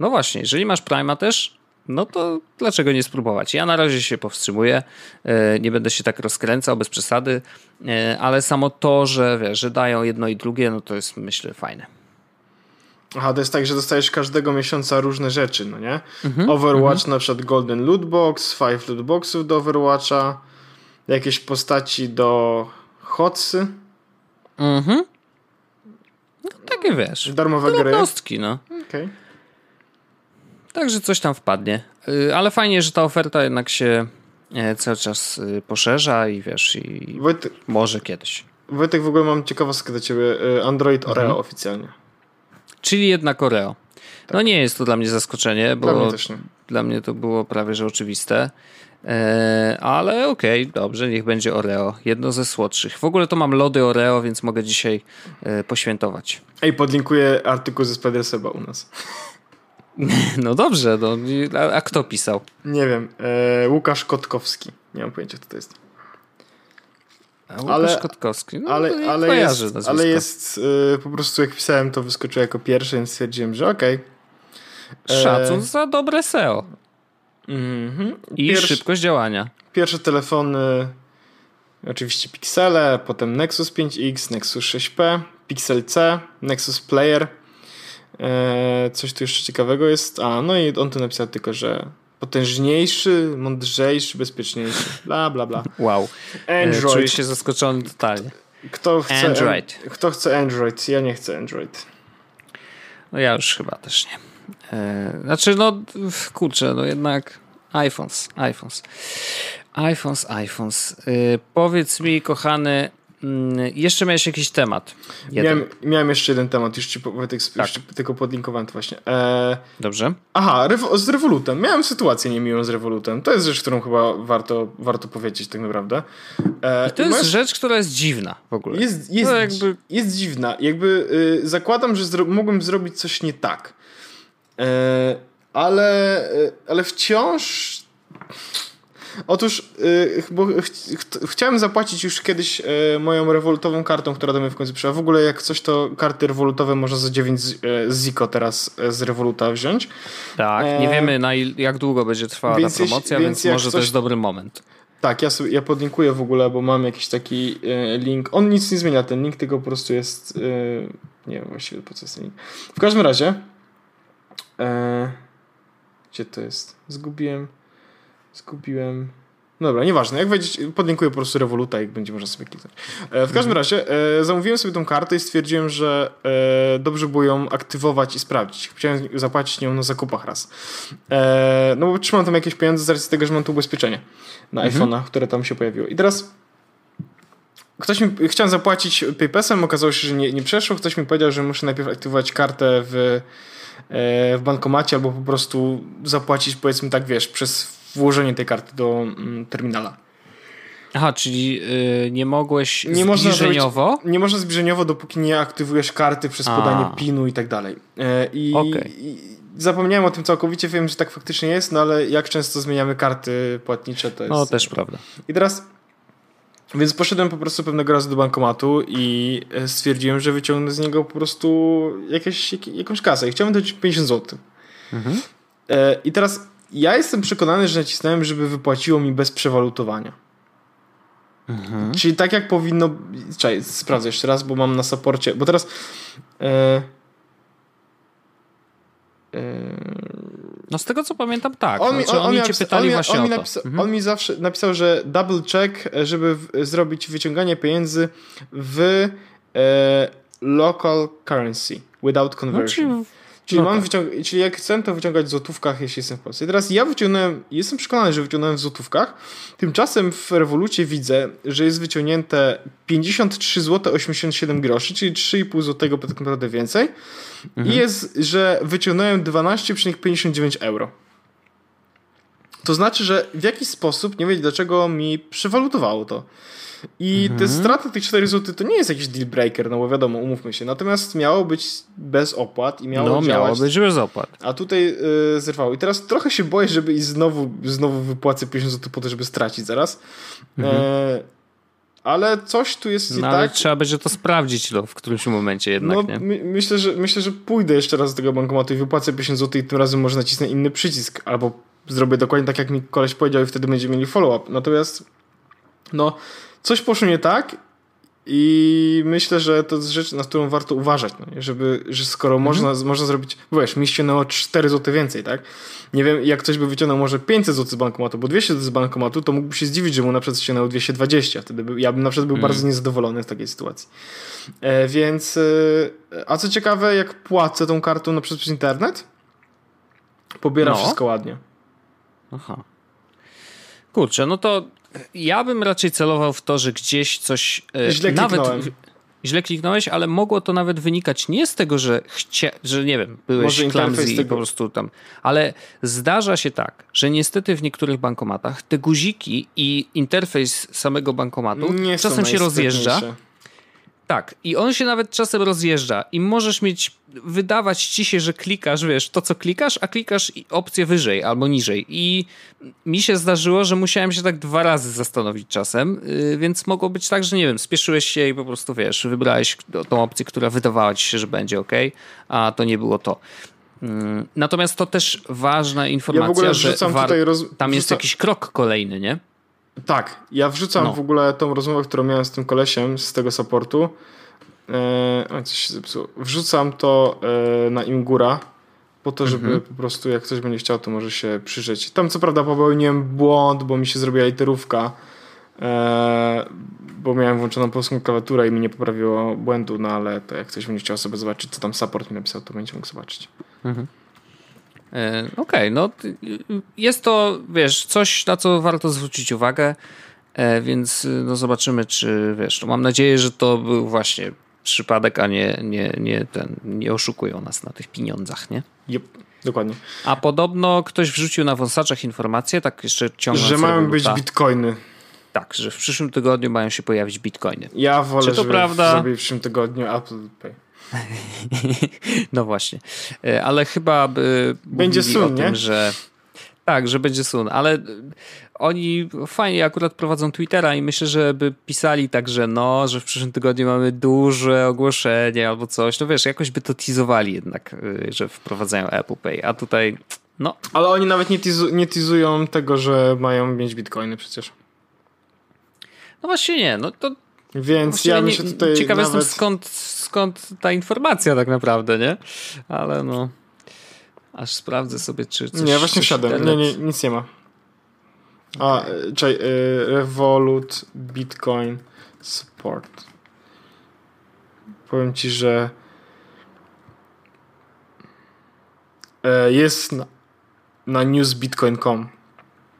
No właśnie, jeżeli masz Prima też, no to dlaczego nie spróbować? Ja na razie się powstrzymuję, e, nie będę się tak rozkręcał bez przesady, e, ale samo to, że, wiesz, że dają jedno i drugie, no to jest myślę fajne. Aha, to jest tak, że dostajesz każdego miesiąca różne rzeczy, no nie? Mhm, Overwatch mhm. na przykład Golden Loot Box, Five Loot Boxów do Overwatcha, jakieś postaci do Hotsy. Mhm. No, takie wiesz. Darmowe gry. no. Okej. Okay. Także coś tam wpadnie. Y, ale fajnie, że ta oferta jednak się e, cały czas y, poszerza i wiesz, i Wojtek, może kiedyś. Wojtek, w ogóle mam ciekawostkę do ciebie. Y, Android Oreo mhm. oficjalnie. Czyli jednak Oreo. Tak. No nie jest to dla mnie zaskoczenie, bo dla mnie, dla mnie to było prawie że oczywiste. E, ale okej, okay, dobrze, niech będzie Oreo. Jedno ze słodszych. W ogóle to mam lody Oreo, więc mogę dzisiaj e, poświętować. Ej, podlinkuję artykuł ze Spider Seba u nas. No dobrze, no, a, kto pisał? Nie wiem. E, Łukasz Kotkowski. Nie mam pojęcia, kto to jest. A Łukasz ale, Kotkowski. No, ale, ale jest, ale jest po prostu jak pisałem, to wyskoczyło jako pierwszy, więc stwierdziłem, że okej. Okay. E, Szacun za dobre SEO. Mm-hmm. I Pierwszy, szybkość działania. Pierwsze telefony, oczywiście Pixele, potem Nexus 5X, Nexus 6P, Pixel C, Nexus Player. E, coś tu jeszcze ciekawego jest. A, no i on tu napisał tylko, że potężniejszy, mądrzejszy, bezpieczniejszy. Bla, bla, bla. Wow. Android. Czuję się zaskoczony totalnie. Kto chce Android. Kto chce Android? Ja nie chcę Android. No ja już chyba też nie. E, znaczy, no kurczę, no jednak iPhones, iPhones. iPhones, iPhones. Powiedz mi, kochany, jeszcze miałeś jakiś temat. Miałem, miałem, jeszcze jeden temat, już ci Wojtek, tak. tylko podlinkowałem to właśnie. E... Dobrze. Aha, z Revolutem. Miałem sytuację niemiłą z Revolutem. To jest rzecz, którą chyba warto, warto powiedzieć tak naprawdę. E... I to jest rzecz, która jest dziwna w ogóle. Jest, jest, jakby... jest dziwna. Jakby y, zakładam, że zro mógłbym zrobić coś nie tak. E... Ale, y, ale wciąż Otóż yy, bo ch ch chciałem zapłacić już kiedyś yy, moją rewolutową kartą, która do mnie w końcu przyszła. W ogóle jak coś, to karty rewolutowe można za 9 z, yy, Ziko teraz z rewoluta wziąć. Tak, nie e, wiemy na jak długo będzie trwała ta promocja, więc, więc może coś... to jest dobry moment. Tak, ja, sobie, ja podlinkuję w ogóle, bo mam jakiś taki link. On nic nie zmienia, ten link tylko po prostu jest... nie wiem właściwie po co jest ten link. W każdym razie... gdzie to jest? Zgubiłem... Skupiłem. No dobra, nieważne. Jak wejdziecie, podlinkuję po prostu Revoluta i będzie można sobie kliknąć. E, w każdym mhm. razie e, zamówiłem sobie tą kartę i stwierdziłem, że e, dobrze było ją aktywować i sprawdzić. Chciałem zapłacić nią na zakupach raz. No bo trzymam tam jakieś pieniądze z racji tego, że mam tu ubezpieczenie na mhm. iPhone'a, które tam się pojawiło. I teraz ktoś mi, chciałem zapłacić PayPasem, okazało się, że nie, nie przeszło. Ktoś mi powiedział, że muszę najpierw aktywować kartę w, w bankomacie albo po prostu zapłacić powiedzmy tak, wiesz, przez włożenie tej karty do mm, terminala. Aha, czyli yy, nie mogłeś nie zbliżeniowo? Można zrobić, nie można zbliżeniowo, dopóki nie aktywujesz karty przez A. podanie PIN-u i tak dalej. Yy, I, okay. i zapomniałem o tym całkowicie, wiem, że tak faktycznie jest, no ale jak często zmieniamy karty płatnicze, to jest... No, też prawda. I teraz... Więc poszedłem po prostu pewnego razu do bankomatu i e, stwierdziłem, że wyciągnę z niego po prostu jakieś, jakąś kasę i chciałem dać 50 zł. Mhm. E, I teraz ja jestem przekonany, że nacisnąłem, żeby wypłaciło mi bez przewalutowania. Mhm. Czyli tak jak powinno. Czekaj, sprawdzę jeszcze raz, bo mam na saporcie. Bo teraz. E, e, no z tego co pamiętam, tak. On, znaczy, on, oni cię pytali on, właśnie on, mi, napisa mhm. on mi zawsze napisał, że double check, żeby w, zrobić wyciąganie pieniędzy w e, local currency without conversion. No, Czyli, no mam tak. wyciąg- czyli jak chcę, to wyciągać w złotówkach, jeśli jestem w Polsce. I teraz ja wyciągnąłem, jestem przekonany, że wyciągnąłem w złotówkach. Tymczasem w rewolucie widzę, że jest wyciągnięte 53 zł 87 groszy, czyli 3,5 zł tak naprawdę więcej. Mhm. I jest, że wyciągnąłem 12,59 euro. To znaczy, że w jakiś sposób, nie wiem dlaczego, mi przewalutowało to. I mhm. te straty tych 4 zł to nie jest jakiś deal breaker, no bo wiadomo, umówmy się. Natomiast miało być bez opłat i miało no, działać. miało być bez opłat. A tutaj yy, zerwało. I teraz trochę się boję, żeby i znowu, znowu wypłacę 50 zł po to, żeby stracić zaraz. Mhm. E, ale coś tu jest no, tak. Trzeba będzie to sprawdzić no, w którymś momencie jednak. No, nie? My, myślę, że, myślę, że pójdę jeszcze raz do tego bankomatu i wypłacę 50 zł i tym razem może nacisnę inny przycisk. Albo zrobię dokładnie tak, jak mi koleś powiedział i wtedy będziemy mieli follow-up. Natomiast no coś poszło nie tak i myślę, że to jest rzecz, na którą warto uważać, no, żeby, że skoro mhm. można, można zrobić, wiesz, mi ściągnęło 4 zł więcej, tak? Nie wiem, jak ktoś by wyciągnął może 500 zł z bankomatu, bo 200 zł z bankomatu, to mógłby się zdziwić, że mu na przykład ściągnęło 220, wtedy by, ja bym na przykład był mhm. bardzo niezadowolony w takiej sytuacji. E, więc, e, a co ciekawe, jak płacę tą kartą na przykład przez internet, pobiera no. wszystko ładnie. Aha. Kurczę, no to ja bym raczej celował w to, że gdzieś coś. E, źle nawet źle kliknąłeś, ale mogło to nawet wynikać nie z tego, że chcia, że nie wiem, byłeś clumsy i po prostu tam, ale zdarza się tak, że niestety w niektórych bankomatach te guziki i interfejs samego bankomatu nie czasem się rozjeżdża tak, i on się nawet czasem rozjeżdża i możesz mieć, wydawać ci się, że klikasz, wiesz, to co klikasz, a klikasz opcję wyżej albo niżej. I mi się zdarzyło, że musiałem się tak dwa razy zastanowić czasem, yy, więc mogło być tak, że nie wiem, spieszyłeś się i po prostu, wiesz, wybrałeś tą opcję, która wydawała ci się, że będzie ok, a to nie było to. Yy, natomiast to też ważna informacja, ja że war... roz... tam jest jakiś krok kolejny, nie? Tak, ja wrzucam no. w ogóle tą rozmowę, którą miałem z tym kolesiem z tego supportu. E, coś się zepsuło. Wrzucam to e, na Imgura po to, żeby mhm. po prostu jak ktoś będzie chciał, to może się przyjrzeć. Tam co prawda popełniłem błąd, bo mi się zrobiła literówka, e, bo miałem włączoną polską klawiaturę i mi nie poprawiło błędu, no ale to jak ktoś będzie chciał sobie zobaczyć, co tam support mi napisał, to będzie mógł zobaczyć. Mhm. E, okej, okay, no jest to, wiesz, coś, na co warto zwrócić uwagę, e, więc no zobaczymy, czy wiesz, no mam nadzieję, że to był właśnie przypadek, a nie, nie, nie, ten, nie oszukują nas na tych pieniądzach, nie? Yep, dokładnie. A podobno ktoś wrzucił na wąsaczach informację, tak jeszcze ciągnąc Że mają być bitcoiny. Tak, że w przyszłym tygodniu mają się pojawić bitcoiny. Ja wolę, Czy to żeby prawda? w przyszłym tygodniu Apple Pay. no właśnie. E, ale chyba by będzie sun, o tym, że tak, że będzie sun, ale oni fajnie akurat prowadzą Twittera i myślę, że by pisali tak, że no, że w przyszłym tygodniu mamy duże ogłoszenie albo coś. No wiesz, jakoś by to teasowali jednak, że wprowadzają Apple Pay, a tutaj no. Ale oni nawet nie, tizu nie teasują tego, że mają mieć bitcoiny przecież. No właśnie nie, no to więc ja myślę tutaj Ciekawe nawet... jestem skąd, skąd ta informacja tak naprawdę, nie? Ale no... Aż sprawdzę sobie, czy coś... Nie, właśnie wsiadłem. Nie, nie, nic nie ma. A, czekaj, y, Revolut, Bitcoin, Support. Powiem ci, że e, jest na, na newsbitcoin.com.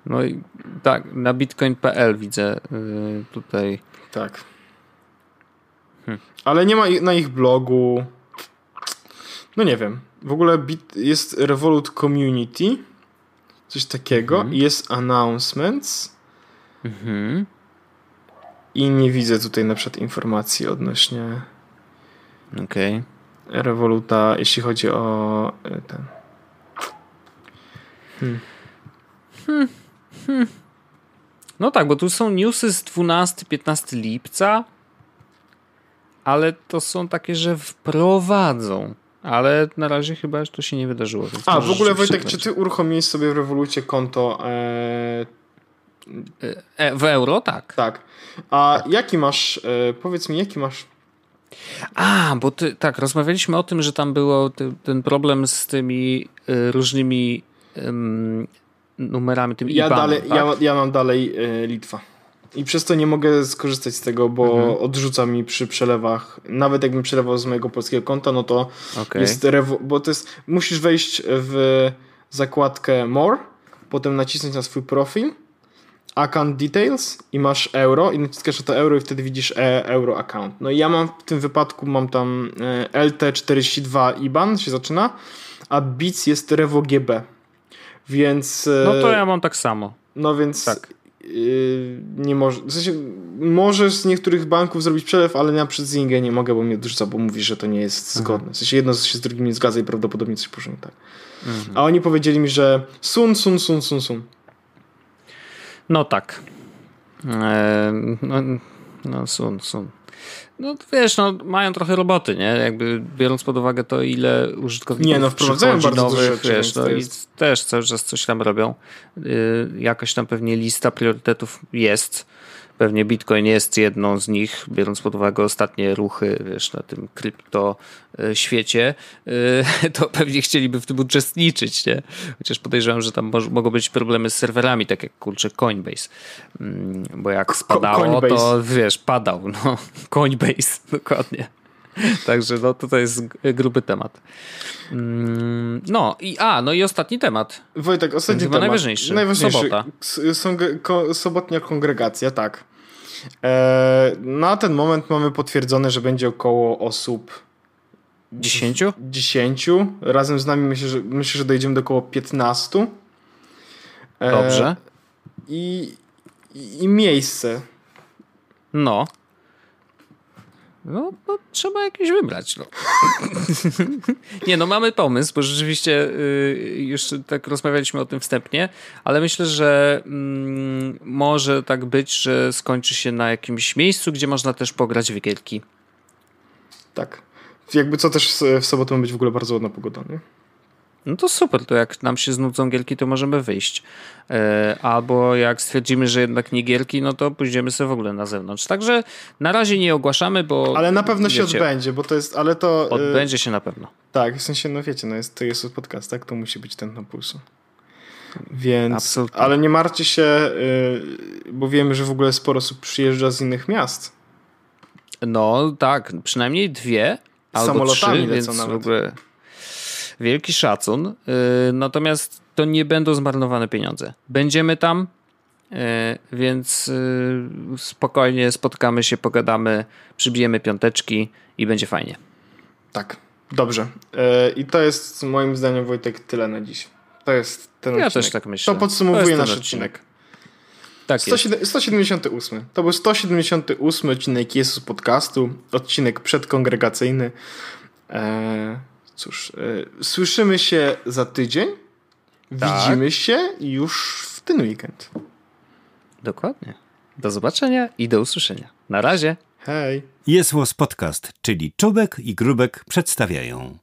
No i tak, na bitcoin.pl widzę y, tutaj. Tak. Hmm. Ale nie ma na ich blogu. No nie wiem. W ogóle jest Revolut Community. Coś takiego. Mhm. Jest Announcements. Mhm. I nie widzę tutaj na przykład informacji odnośnie Okej. Okay. Revoluta, jeśli chodzi o e, ten. Hmm. Hmm. Hmm. No tak, bo tu są newsy z 12-15 lipca, ale to są takie, że wprowadzą. Ale na razie chyba to się nie wydarzyło. A, w ogóle Wojtek, czy ty uruchomiłeś sobie w Revolucie konto e... E, w euro? Tak. Tak. A tak. jaki masz, e, powiedz mi, jaki masz a, bo ty, tak, rozmawialiśmy o tym, że tam było ty, ten problem z tymi y, różnymi numerami, tym ja IBAN, dalej, tak? ja, ja mam dalej y, Litwa. I przez to nie mogę skorzystać z tego, bo mhm. odrzuca mi przy przelewach. Nawet jakbym przelewał z mojego polskiego konta, no to okay. jest rewo- bo to jest, musisz wejść w zakładkę More, potem nacisnąć na swój profil, account details i masz euro i naciskasz na to euro i wtedy widzisz e euro account. No i ja mam w tym wypadku mam tam e, LT42 IBAN się zaczyna, a BIC jest RevoGB. Więc. No to ja mam tak samo. No więc. Tak. Nie może. W sensie, możesz z niektórych banków zrobić przelew, ale na przykład z nie mogę, bo mnie odrzuca, bo mówi, że to nie jest Aha. zgodne. W sensie jedno się z drugim nie zgadza i prawdopodobnie coś poszło nie tak. Mhm. A oni powiedzieli mi, że sun, sun, sun, sun, sun. No tak. Eee, no, no sun, sun. No wiesz, no, mają trochę roboty, nie? Jakby biorąc pod uwagę to, ile użytkowników Nie, no wprowadzają bardzo nowych, rzeczy, wiesz, no, i też cały czas coś tam robią. Yy, jakaś tam pewnie lista priorytetów jest. Pewnie Bitcoin jest jedną z nich, biorąc pod uwagę ostatnie ruchy wiesz, na tym krypto e, świecie, e, to pewnie chcieliby w tym uczestniczyć, nie? Chociaż podejrzewam, że tam mogą być problemy z serwerami, tak jak kurczę Coinbase. Mm, bo jak spadało, to wiesz, padał. No, Coinbase, dokładnie. Także no, to jest gruby temat. Mm, no i a, no i ostatni temat. Wojtek, ostatni temat. najważniejszy. Najważniejszy. Sobota. Sobotnia kongregacja, tak. E, na ten moment mamy potwierdzone, że będzie około osób 10? 10. Razem z nami myślę, że, myślę, że dojdziemy do około 15. E, Dobrze. I, i, i miejsce. No. No, no, trzeba jakieś wybrać. No. nie, no mamy pomysł, bo rzeczywiście y, już tak rozmawialiśmy o tym wstępnie, ale myślę, że mm, może tak być, że skończy się na jakimś miejscu, gdzie można też pograć w gierki. Tak. Jakby co też w sobotę ma być w ogóle bardzo ładna pogoda, nie? No to super, to jak nam się znudzą gierki, to możemy wyjść. E, albo jak stwierdzimy, że jednak nie gierki, no to pójdziemy sobie w ogóle na zewnątrz. Także na razie nie ogłaszamy, bo... Ale na pewno wiecie, się odbędzie, bo to jest, ale to... E, odbędzie się na pewno. Tak, w sensie, no wiecie, no jest, to jest podcast, tak? To musi być ten na pulsu. Więc, Absolutnie. ale nie martwcie się, e, bo wiemy, że w ogóle sporo osób przyjeżdża z innych miast. No tak, przynajmniej dwie albo Samolotami trzy, więc nawet. w ogóle wielki szacun. Yy, natomiast to nie będą zmarnowane pieniądze. Będziemy tam, yy, więc yy, spokojnie spotkamy się, pogadamy, przybijemy piąteczki i będzie fajnie. Tak, dobrze. I to jest moim zdaniem, Wojtek, tyle na dziś. To jest ten ja odcinek. też tak myślę. To podsumowuje to nasz odcinek. odcinek. Tak 178. To był 178 odcinek Jezus Podcastu, odcinek przedkongregacyjny. Eee, cóż, e, słyszymy się za tydzień. Tak. Widzimy się już w ten weekend. Dokładnie. Do zobaczenia i do usłyszenia. Na razie. Hej. Jest Podcast, czyli Czubek i Grubek przedstawiają.